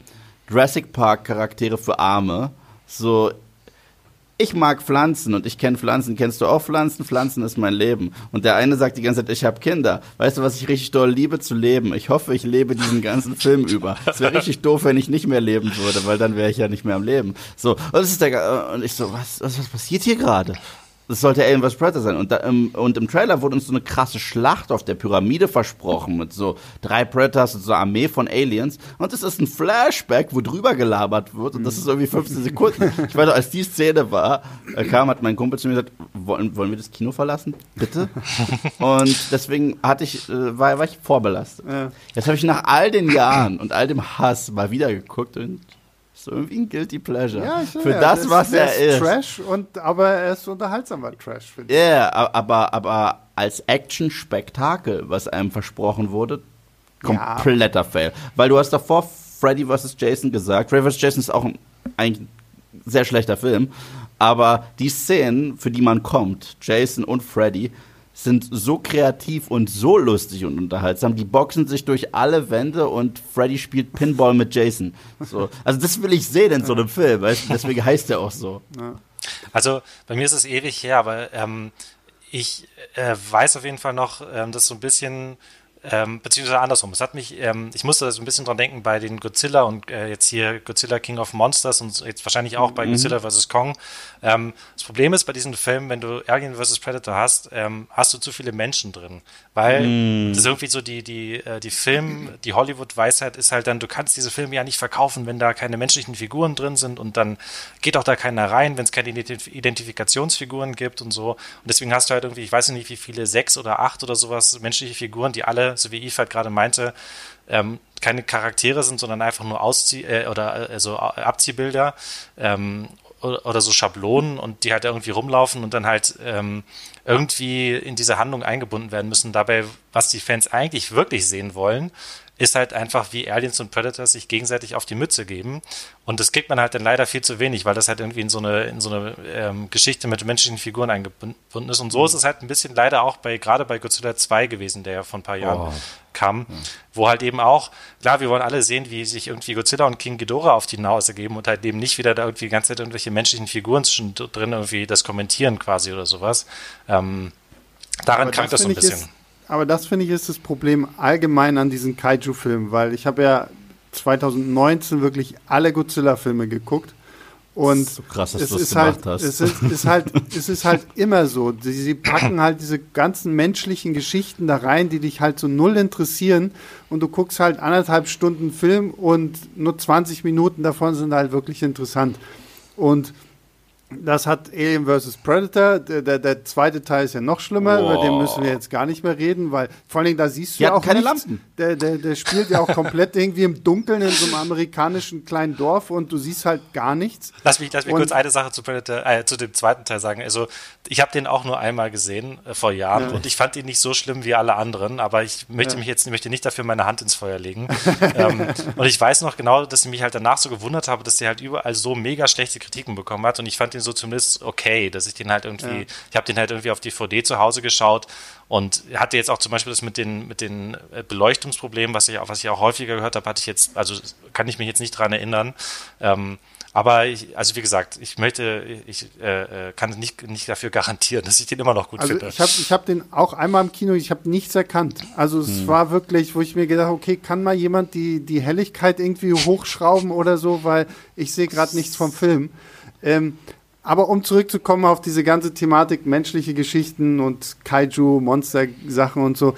Jurassic Park Charaktere für Arme. So, ich mag Pflanzen und ich kenne Pflanzen. Kennst du auch Pflanzen? Pflanzen ist mein Leben. Und der eine sagt die ganze Zeit, ich habe Kinder. Weißt du, was ich richtig doll liebe zu leben? Ich hoffe, ich lebe diesen ganzen Film [LAUGHS] über. Es wäre richtig doof, wenn ich nicht mehr leben würde, weil dann wäre ich ja nicht mehr am Leben. So, und, das ist der, und ich so, was, was, was passiert hier gerade? Das sollte Alien vs. Predator sein. Und, da, im, und im Trailer wurde uns so eine krasse Schlacht auf der Pyramide versprochen mit so drei Predators und so einer Armee von Aliens. Und das ist ein Flashback, wo drüber gelabert wird. Und das ist irgendwie 15 Sekunden. Ich weiß noch, als die Szene war, äh, kam, hat mein Kumpel zu mir gesagt, wollen, wollen wir das Kino verlassen? Bitte? [LAUGHS] Und deswegen hatte ich, äh, war, war ich vorbelastet. Ja. Jetzt habe ich nach all den Jahren und all dem Hass mal wieder geguckt und so irgendwie ein Guilty Pleasure. Ja, Für ja, das, der was er ist. Trash, und, aber er ist unterhaltsamer Trash, finde Ja, ich. yeah, aber, aber als Action-Spektakel, was einem versprochen wurde, kompletter Fail. Weil du hast davor Freddy vs. Jason gesagt. Freddy vs. Jason ist auch ein, eigentlich ein sehr schlechter Film. Aber die Szenen, für die man kommt, Jason und Freddy, sind so kreativ und so lustig und unterhaltsam. Die boxen sich durch alle Wände und Freddy spielt Pinball mit Jason. So. Also das will ich sehen in so einem Film. Weißt? du? Deswegen heißt er auch so. Also bei mir ist es ewig her, aber ähm, ich äh, weiß auf jeden Fall noch, ähm, dass so ein bisschen, ähm, beziehungsweise andersrum. Es hat mich, ähm, ich musste so ein bisschen dran denken bei den Godzilla und äh, jetzt hier Godzilla King of Monsters und jetzt wahrscheinlich auch bei Godzilla vs. Kong. Ähm, das Problem ist bei diesen Filmen, wenn du Alien vs. Predator hast, ähm, hast du zu viele Menschen drin. Weil das ist irgendwie so die, die, äh, die Film, die Hollywood-Weisheit ist halt dann, du kannst diese Filme ja nicht verkaufen, wenn da keine menschlichen Figuren drin sind und dann geht auch da keiner rein, wenn es keine Identif Identifikationsfiguren gibt und so. Und deswegen hast du halt irgendwie, ich weiß nicht, wie viele, sechs oder acht oder sowas menschliche Figuren, die alle, so wie halt gerade meinte, ähm, keine Charaktere sind, sondern einfach nur Auszieh äh, oder äh, so Abziehbilder ähm, oder, oder so Schablonen und die halt irgendwie rumlaufen und dann halt ähm, irgendwie in diese Handlung eingebunden werden müssen. Dabei, was die Fans eigentlich wirklich sehen wollen, ist halt einfach, wie Aliens und Predators sich gegenseitig auf die Mütze geben. Und das kriegt man halt dann leider viel zu wenig, weil das halt irgendwie in so eine, in so eine ähm, Geschichte mit menschlichen Figuren eingebunden ist. Und so ist es halt ein bisschen leider auch bei, gerade bei Godzilla 2 gewesen, der ja vor ein paar Jahren oh. kam, mhm. wo halt eben auch, klar, wir wollen alle sehen, wie sich irgendwie Godzilla und King Ghidorah auf die Nase geben und halt eben nicht wieder da irgendwie die ganze Zeit irgendwelche menschlichen Figuren drin irgendwie das kommentieren quasi oder sowas. Ähm, daran krankt das so ein bisschen. Ist, aber das finde ich ist das Problem allgemein an diesen Kaiju-Filmen, weil ich habe ja 2019 wirklich alle Godzilla-Filme geguckt. Und so krass, dass es ist halt, hast. Es ist, ist halt, es ist halt [LAUGHS] immer so. Sie, sie packen halt diese ganzen menschlichen Geschichten da rein, die dich halt so null interessieren. Und du guckst halt anderthalb Stunden Film und nur 20 Minuten davon sind halt wirklich interessant. Und das hat Alien vs. Predator. Der, der, der, zweite Teil ist ja noch schlimmer, wow. über den müssen wir jetzt gar nicht mehr reden, weil vor allen Dingen da siehst du ja auch keine nichts. Lampen. Der, der, der spielt ja auch komplett irgendwie im Dunkeln in so einem amerikanischen kleinen Dorf und du siehst halt gar nichts. Lass mich, lass mich kurz eine Sache zu, Predator, äh, zu dem zweiten Teil sagen. Also ich habe den auch nur einmal gesehen äh, vor Jahren ja. und ich fand ihn nicht so schlimm wie alle anderen, aber ich möchte ja. mich jetzt möchte nicht dafür meine Hand ins Feuer legen. [LAUGHS] ähm, und ich weiß noch genau, dass ich mich halt danach so gewundert habe, dass der halt überall so mega schlechte Kritiken bekommen hat und ich fand ihn so zumindest okay, dass ich den halt irgendwie, ja. ich habe den halt irgendwie auf DVD zu Hause geschaut und hatte jetzt auch zum Beispiel das mit den, mit den äh, Beleuchtungsproblemen, was ich auch, was ich auch häufiger gehört habe, hatte ich jetzt, also kann ich mich jetzt nicht dran erinnern. Ähm, aber ich, also wie gesagt, ich möchte, ich äh, äh, kann nicht, nicht dafür garantieren, [LAUGHS] dass ich den immer noch gut also finde. Ich habe ich hab den auch einmal im Kino, ich habe nichts erkannt. Also es hm. war wirklich, wo ich mir gedacht habe, okay, kann mal jemand die, die Helligkeit irgendwie hochschrauben oder so, weil ich sehe gerade nichts vom Film. Ähm, aber um zurückzukommen auf diese ganze Thematik menschliche Geschichten und Kaiju, Monster-Sachen und so,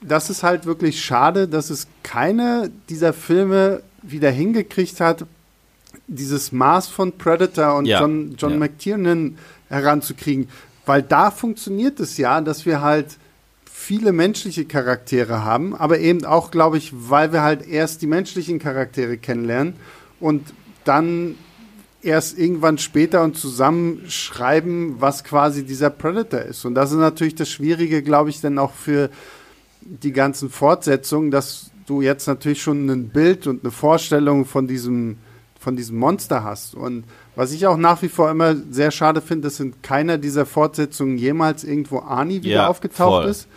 das ist halt wirklich schade, dass es keine dieser Filme wieder hingekriegt hat, dieses Maß von Predator und ja. John, John ja. McTiernan heranzukriegen. Weil da funktioniert es ja, dass wir halt viele menschliche Charaktere haben, aber eben auch, glaube ich, weil wir halt erst die menschlichen Charaktere kennenlernen und dann erst irgendwann später und zusammenschreiben, was quasi dieser Predator ist. Und das ist natürlich das Schwierige, glaube ich, dann auch für die ganzen Fortsetzungen, dass du jetzt natürlich schon ein Bild und eine Vorstellung von diesem, von diesem Monster hast. Und was ich auch nach wie vor immer sehr schade finde, dass in keiner dieser Fortsetzungen jemals irgendwo Ani wieder ja, aufgetaucht voll. ist.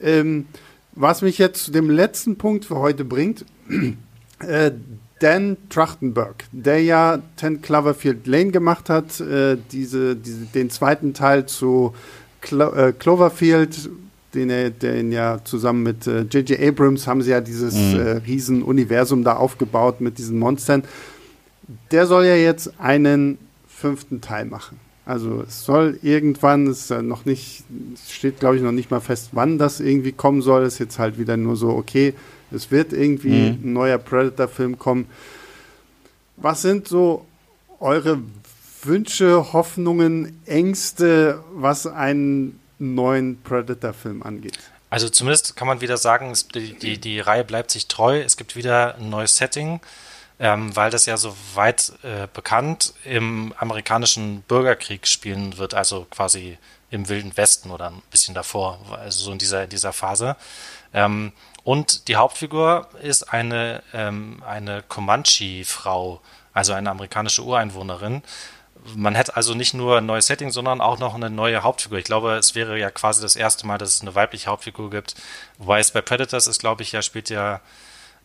Ähm, was mich jetzt zu dem letzten Punkt für heute bringt, [CLEARS THROAT] äh, Dan Trachtenberg, der ja Ten Cloverfield Lane gemacht hat, äh, diese, diese, den zweiten Teil zu Clo äh, Cloverfield, den er, den ja zusammen mit J.J. Äh, Abrams haben sie ja dieses mhm. äh, Riesenuniversum da aufgebaut mit diesen Monstern. Der soll ja jetzt einen fünften Teil machen. Also es soll irgendwann, es ist noch nicht, steht glaube ich noch nicht mal fest, wann das irgendwie kommen soll. Es ist jetzt halt wieder nur so, okay, es wird irgendwie mhm. ein neuer Predator-Film kommen. Was sind so eure Wünsche, Hoffnungen, Ängste, was einen neuen Predator-Film angeht? Also zumindest kann man wieder sagen, die, die, die Reihe bleibt sich treu. Es gibt wieder ein neues Setting, ähm, weil das ja so weit äh, bekannt im amerikanischen Bürgerkrieg spielen wird, also quasi im Wilden Westen oder ein bisschen davor, also so in dieser, in dieser Phase. Ähm, und die Hauptfigur ist eine, ähm, eine Comanche-Frau, also eine amerikanische Ureinwohnerin. Man hätte also nicht nur ein neues Setting, sondern auch noch eine neue Hauptfigur. Ich glaube, es wäre ja quasi das erste Mal, dass es eine weibliche Hauptfigur gibt. Wobei es bei Predators ist, glaube ich, ja, spielt ja,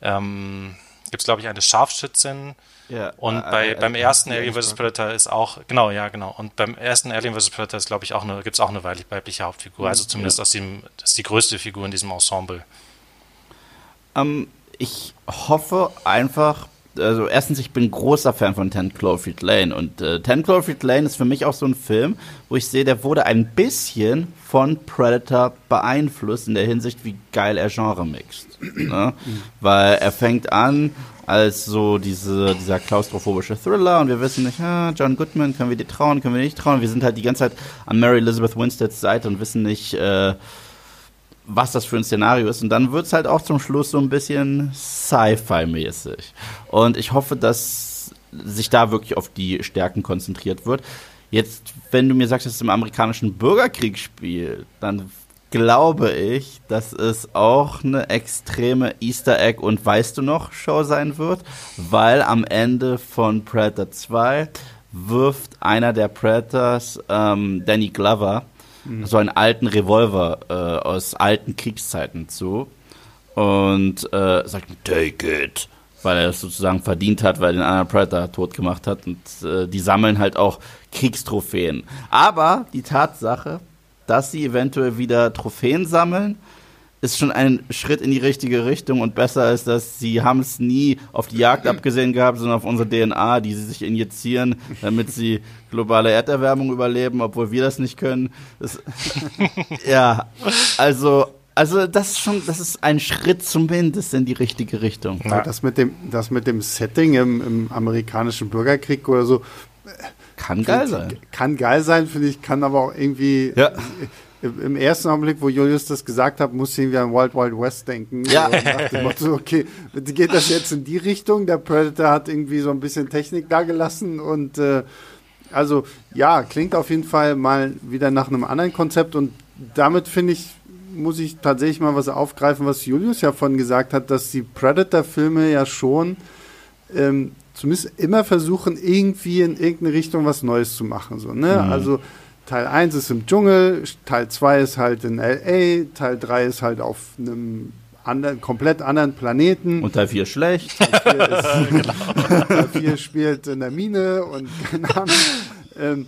ähm, gibt es, glaube ich, eine Scharfschützin. Ja, und äh, bei, äh, beim ersten Alien vs. Predator ist auch, genau, ja, genau. Und beim ersten Alien vs. Predator ist, glaube ich, auch eine, gibt es auch eine weibliche Hauptfigur. Also zumindest ja. aus dem, das ist die größte Figur in diesem Ensemble. Ähm, ich hoffe einfach, also erstens, ich bin großer Fan von Ten Cloverfield Lane und äh, Ten Cloverfield Lane ist für mich auch so ein Film, wo ich sehe, der wurde ein bisschen von Predator beeinflusst in der Hinsicht, wie geil er Genre mixt. Ne? Weil er fängt an als so diese, dieser klaustrophobische Thriller und wir wissen nicht, ah, John Goodman, können wir dir trauen, können wir nicht trauen. Wir sind halt die ganze Zeit an Mary Elizabeth Winsteads Seite und wissen nicht, äh, was das für ein Szenario ist. Und dann wird es halt auch zum Schluss so ein bisschen Sci-Fi-mäßig. Und ich hoffe, dass sich da wirklich auf die Stärken konzentriert wird. Jetzt, wenn du mir sagst, dass es im amerikanischen Bürgerkrieg spielt, dann glaube ich, dass es auch eine extreme Easter Egg und weißt du noch Show sein wird, weil am Ende von Predator 2 wirft einer der Predators ähm, Danny Glover mhm. so einen alten Revolver äh, aus alten Kriegszeiten zu und äh, sagt Take it weil er es sozusagen verdient hat, weil er den anderen Predator tot gemacht hat. Und äh, die sammeln halt auch Kriegstrophäen. Aber die Tatsache, dass sie eventuell wieder Trophäen sammeln, ist schon ein Schritt in die richtige Richtung und besser ist, dass sie haben es nie auf die Jagd abgesehen gehabt, sondern auf unsere DNA, die sie sich injizieren, damit sie globale Erderwärmung überleben, obwohl wir das nicht können. Das, [LAUGHS] ja, also also das ist schon, das ist ein Schritt zumindest in die richtige Richtung. Ja, das mit dem, das mit dem Setting im, im amerikanischen Bürgerkrieg oder so. Kann geil sein. Kann geil sein, finde ich, kann aber auch irgendwie. Ja. Im ersten Augenblick, wo Julius das gesagt hat, musste ich irgendwie an Wild Wild West denken. Ja. So, Motto, okay, geht das jetzt in die Richtung? Der Predator hat irgendwie so ein bisschen Technik da gelassen und äh, also ja, klingt auf jeden Fall mal wieder nach einem anderen Konzept und damit finde ich, muss ich tatsächlich mal was aufgreifen, was Julius ja von gesagt hat, dass die Predator-Filme ja schon ähm, zumindest immer versuchen, irgendwie in irgendeine Richtung was Neues zu machen. So, ne? Mhm. Also Teil 1 ist im Dschungel, Teil 2 ist halt in LA, Teil 3 ist halt auf einem anderen, komplett anderen Planeten. Und Teil 4 schlecht. Teil 4, [LAUGHS] ist, genau. Teil 4 spielt in der Mine und [LAUGHS] keine Ahnung. Ähm,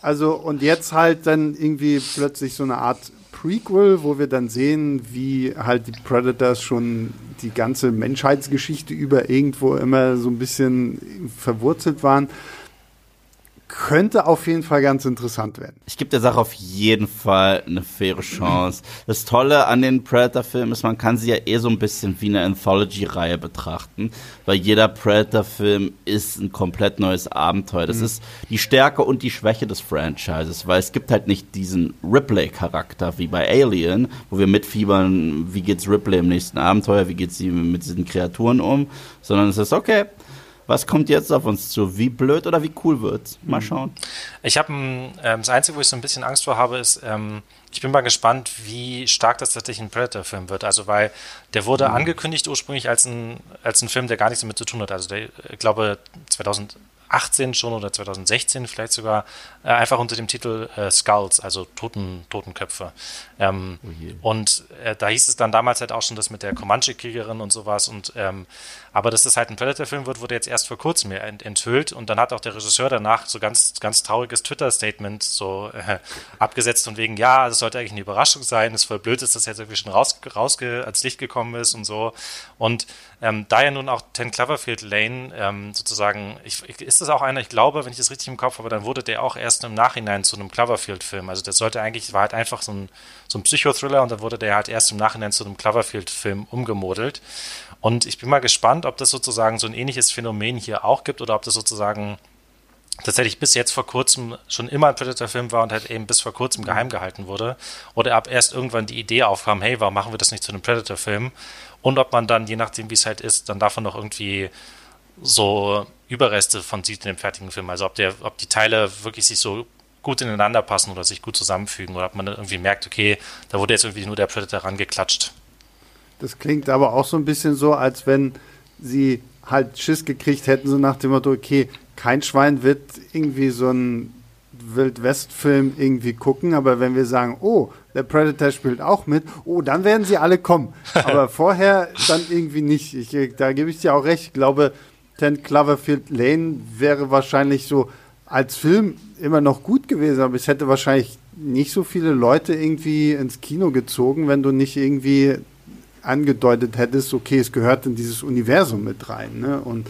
also, und jetzt halt dann irgendwie plötzlich so eine Art Prequel, wo wir dann sehen, wie halt die Predators schon die ganze Menschheitsgeschichte über irgendwo immer so ein bisschen verwurzelt waren könnte auf jeden Fall ganz interessant werden. Ich gebe der Sache auf jeden Fall eine faire Chance. Das Tolle an den Predator-Filmen ist, man kann sie ja eh so ein bisschen wie eine Anthology-Reihe betrachten, weil jeder Predator-Film ist ein komplett neues Abenteuer. Das mhm. ist die Stärke und die Schwäche des Franchises, weil es gibt halt nicht diesen Ripley-Charakter wie bei Alien, wo wir mitfiebern, wie geht's Ripley im nächsten Abenteuer, wie geht sie mit diesen Kreaturen um, sondern es ist okay was kommt jetzt auf uns zu? Wie blöd oder wie cool wird's? Mal mhm. schauen. Ich habe ähm, das Einzige, wo ich so ein bisschen Angst vor habe, ist, ähm, ich bin mal gespannt, wie stark das tatsächlich ein Predator-Film wird. Also, weil der wurde mhm. angekündigt ursprünglich als ein, als ein Film, der gar nichts damit zu tun hat. Also, der, ich glaube, 2000 2018 schon oder 2016 vielleicht sogar, äh, einfach unter dem Titel äh, Skulls, also Toten, Totenköpfe. Ähm, oh und äh, da hieß es dann damals halt auch schon das mit der Comanche-Kriegerin und sowas. Und ähm, aber dass das halt ein Predator-Film wird, wurde jetzt erst vor kurzem ent enthüllt und dann hat auch der Regisseur danach so ganz, ganz trauriges Twitter-Statement so äh, abgesetzt und wegen, ja, das sollte eigentlich eine Überraschung sein, es ist voll blöd, dass das jetzt irgendwie schon raus, rausge als Licht gekommen ist und so. Und ähm, da ja nun auch Ten Cloverfield Lane ähm, sozusagen, ich, ist das auch einer, ich glaube, wenn ich das richtig im Kopf habe, dann wurde der auch erst im Nachhinein zu einem Cloverfield-Film. Also das sollte eigentlich, war halt einfach so ein, so ein Psychothriller und dann wurde der halt erst im Nachhinein zu einem Cloverfield-Film umgemodelt. Und ich bin mal gespannt, ob das sozusagen so ein ähnliches Phänomen hier auch gibt oder ob das sozusagen tatsächlich bis jetzt vor kurzem schon immer ein Predator-Film war und halt eben bis vor kurzem geheim gehalten wurde. Oder ab erst irgendwann die Idee aufkam, hey, warum machen wir das nicht zu einem Predator-Film? Und ob man dann, je nachdem wie es halt ist, dann davon noch irgendwie so Überreste von sieht in dem fertigen Film. Also ob der, ob die Teile wirklich sich so gut ineinander passen oder sich gut zusammenfügen oder ob man irgendwie merkt, okay, da wurde jetzt irgendwie nur der Predator rangeklatscht. Das klingt aber auch so ein bisschen so, als wenn sie halt Schiss gekriegt hätten, so nach dem Motto, okay, kein Schwein wird irgendwie so ein Wildwest-Film irgendwie gucken, aber wenn wir sagen, oh, der Predator spielt auch mit, oh, dann werden sie alle kommen. [LAUGHS] Aber vorher dann irgendwie nicht. Ich, da gebe ich dir auch recht. Ich glaube, Ten Cloverfield Lane wäre wahrscheinlich so als Film immer noch gut gewesen, aber es hätte wahrscheinlich nicht so viele Leute irgendwie ins Kino gezogen, wenn du nicht irgendwie angedeutet hättest, okay, es gehört in dieses Universum mit rein. Ne? Und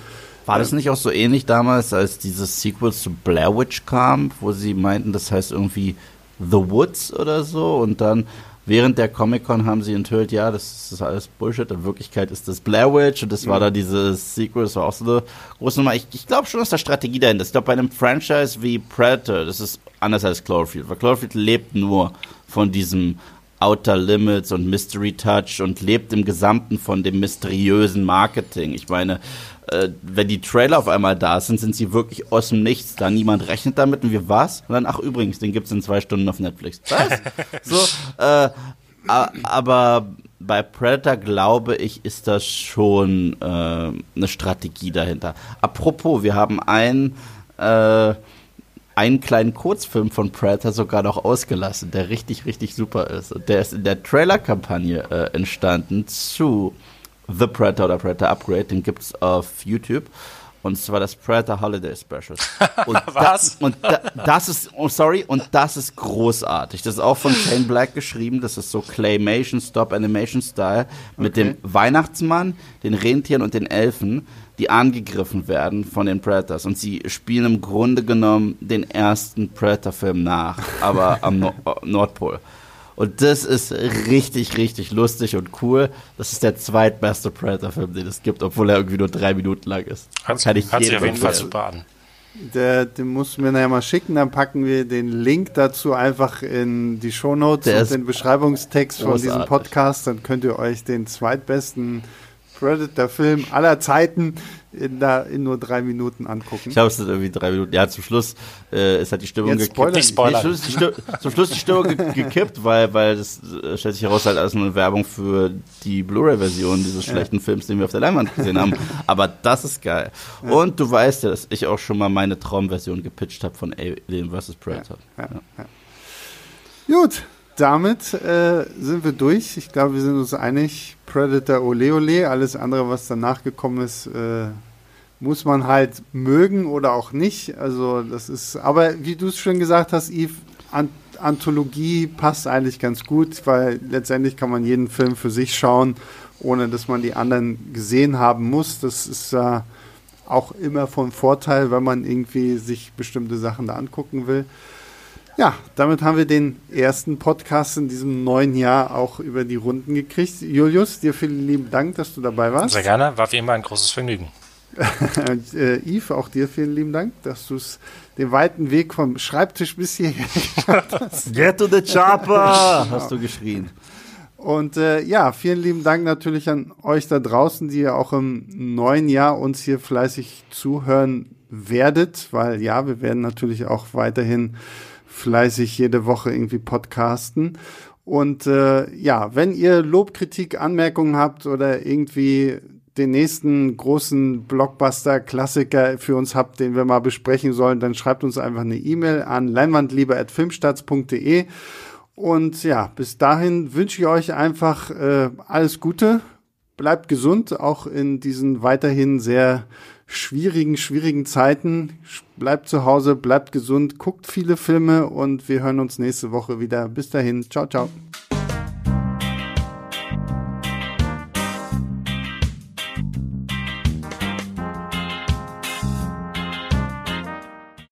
war das nicht auch so ähnlich damals, als dieses Sequel zu Blair Witch kam, wo sie meinten, das heißt irgendwie The Woods oder so und dann während der Comic-Con haben sie enthüllt, ja, das ist alles Bullshit, in Wirklichkeit ist das Blair Witch und das war da dieses Sequel, das war auch so eine große Nummer. Ich, ich glaube schon, dass da Strategie dahinter ist. Ich glaube, bei einem Franchise wie Predator, das ist anders als Cloverfield, weil Cloverfield lebt nur von diesem Outer Limits und Mystery Touch und lebt im Gesamten von dem mysteriösen Marketing. Ich meine, äh, wenn die Trailer auf einmal da sind, sind sie wirklich aus dem Nichts da. Niemand rechnet damit und wir was? Und dann, ach übrigens, den gibt es in zwei Stunden auf Netflix. Was? [LAUGHS] so, äh, aber bei Predator glaube ich, ist das schon äh, eine Strategie dahinter. Apropos, wir haben einen, äh, einen kleinen Kurzfilm von Predator sogar noch ausgelassen, der richtig, richtig super ist. Der ist in der Trailer-Kampagne äh, entstanden zu The Predator oder Predator Upgrade. Den gibt es auf YouTube. Und zwar das Predator Holiday Special. [LAUGHS] Und Was? Da, und da, das ist, oh sorry, und das ist großartig. Das ist auch von Shane Black geschrieben. Das ist so Claymation, Stop Animation Style mit Okay. dem Weihnachtsmann, den Rentieren und den Elfen, die angegriffen werden von den Predators. Und sie spielen im Grunde genommen den ersten Predator-Film nach, aber am no Nordpol. Und das ist richtig, richtig lustig und cool. Das ist der zweitbeste Predator-Film, den es gibt, obwohl er irgendwie nur drei Minuten lang ist. Hört, Kann ich hört sich auf jeden Fall super an. Der, den musst du mir nachher mal schicken, dann packen wir den Link dazu einfach in die Shownotes Der und den Beschreibungstext von diesem großartig. Podcast. Dann könnt ihr euch den zweitbesten Predator-Film aller Zeiten in, da, in nur drei Minuten angucken. Ich glaube, es sind irgendwie drei Minuten. Ja, zum Schluss äh, ist halt die Stimmung Jetzt gekippt. Nicht. Nee, zum, Schluss die Stimmung, zum Schluss die Stimmung ge gekippt, weil, weil das äh, stellt sich heraus, halt als eine Werbung für die Blu-ray-Version dieses schlechten Films, den wir auf der Leinwand gesehen haben. Aber das ist geil. Und du weißt ja, dass ich auch schon mal meine Traumversion gepitcht habe von Alien vs. Predator. Ja, ja. Gut, damit äh, sind wir durch. Ich glaube, wir sind uns einig. Predator Ole Ole. Alles andere, was danach gekommen ist, äh, muss man halt mögen oder auch nicht. Also das ist, aber wie du es schon gesagt hast, Yves, An Anthologie passt eigentlich ganz gut, weil letztendlich kann man jeden Film für sich schauen, ohne dass man die anderen gesehen haben muss. Das ist äh, auch immer von Vorteil, wenn man irgendwie sich bestimmte Sachen da angucken will. Ja, damit haben wir den ersten Podcast in diesem neuen Jahr auch über die Runden gekriegt. Julius, dir vielen lieben Dank, dass du dabei warst. Sehr gerne, war wie immer ein großes Vergnügen. Und, [LAUGHS] äh, Yves, auch dir vielen lieben Dank, dass du es den weiten Weg vom Schreibtisch bis hierher [LAUGHS] Get to the chopper! Hast du geschrien. Und äh, ja, vielen lieben Dank natürlich an euch da draußen, die ja auch im neuen Jahr uns hier fleißig zuhören werdet, weil ja, wir werden natürlich auch weiterhin fleißig jede Woche irgendwie podcasten. Und äh, ja, wenn ihr Lob, Kritik, Anmerkungen habt oder irgendwie den nächsten großen Blockbuster-Klassiker für uns habt, den wir mal besprechen sollen, dann schreibt uns einfach eine E-Mail an leinwandliebe.filmstarts.de. Und ja, bis dahin wünsche ich euch einfach äh, alles Gute. Bleibt gesund, auch in diesen weiterhin sehr schwierigen, schwierigen Zeiten. Bleibt zu Hause, bleibt gesund, guckt viele Filme und wir hören uns nächste Woche wieder. Bis dahin, ciao, ciao.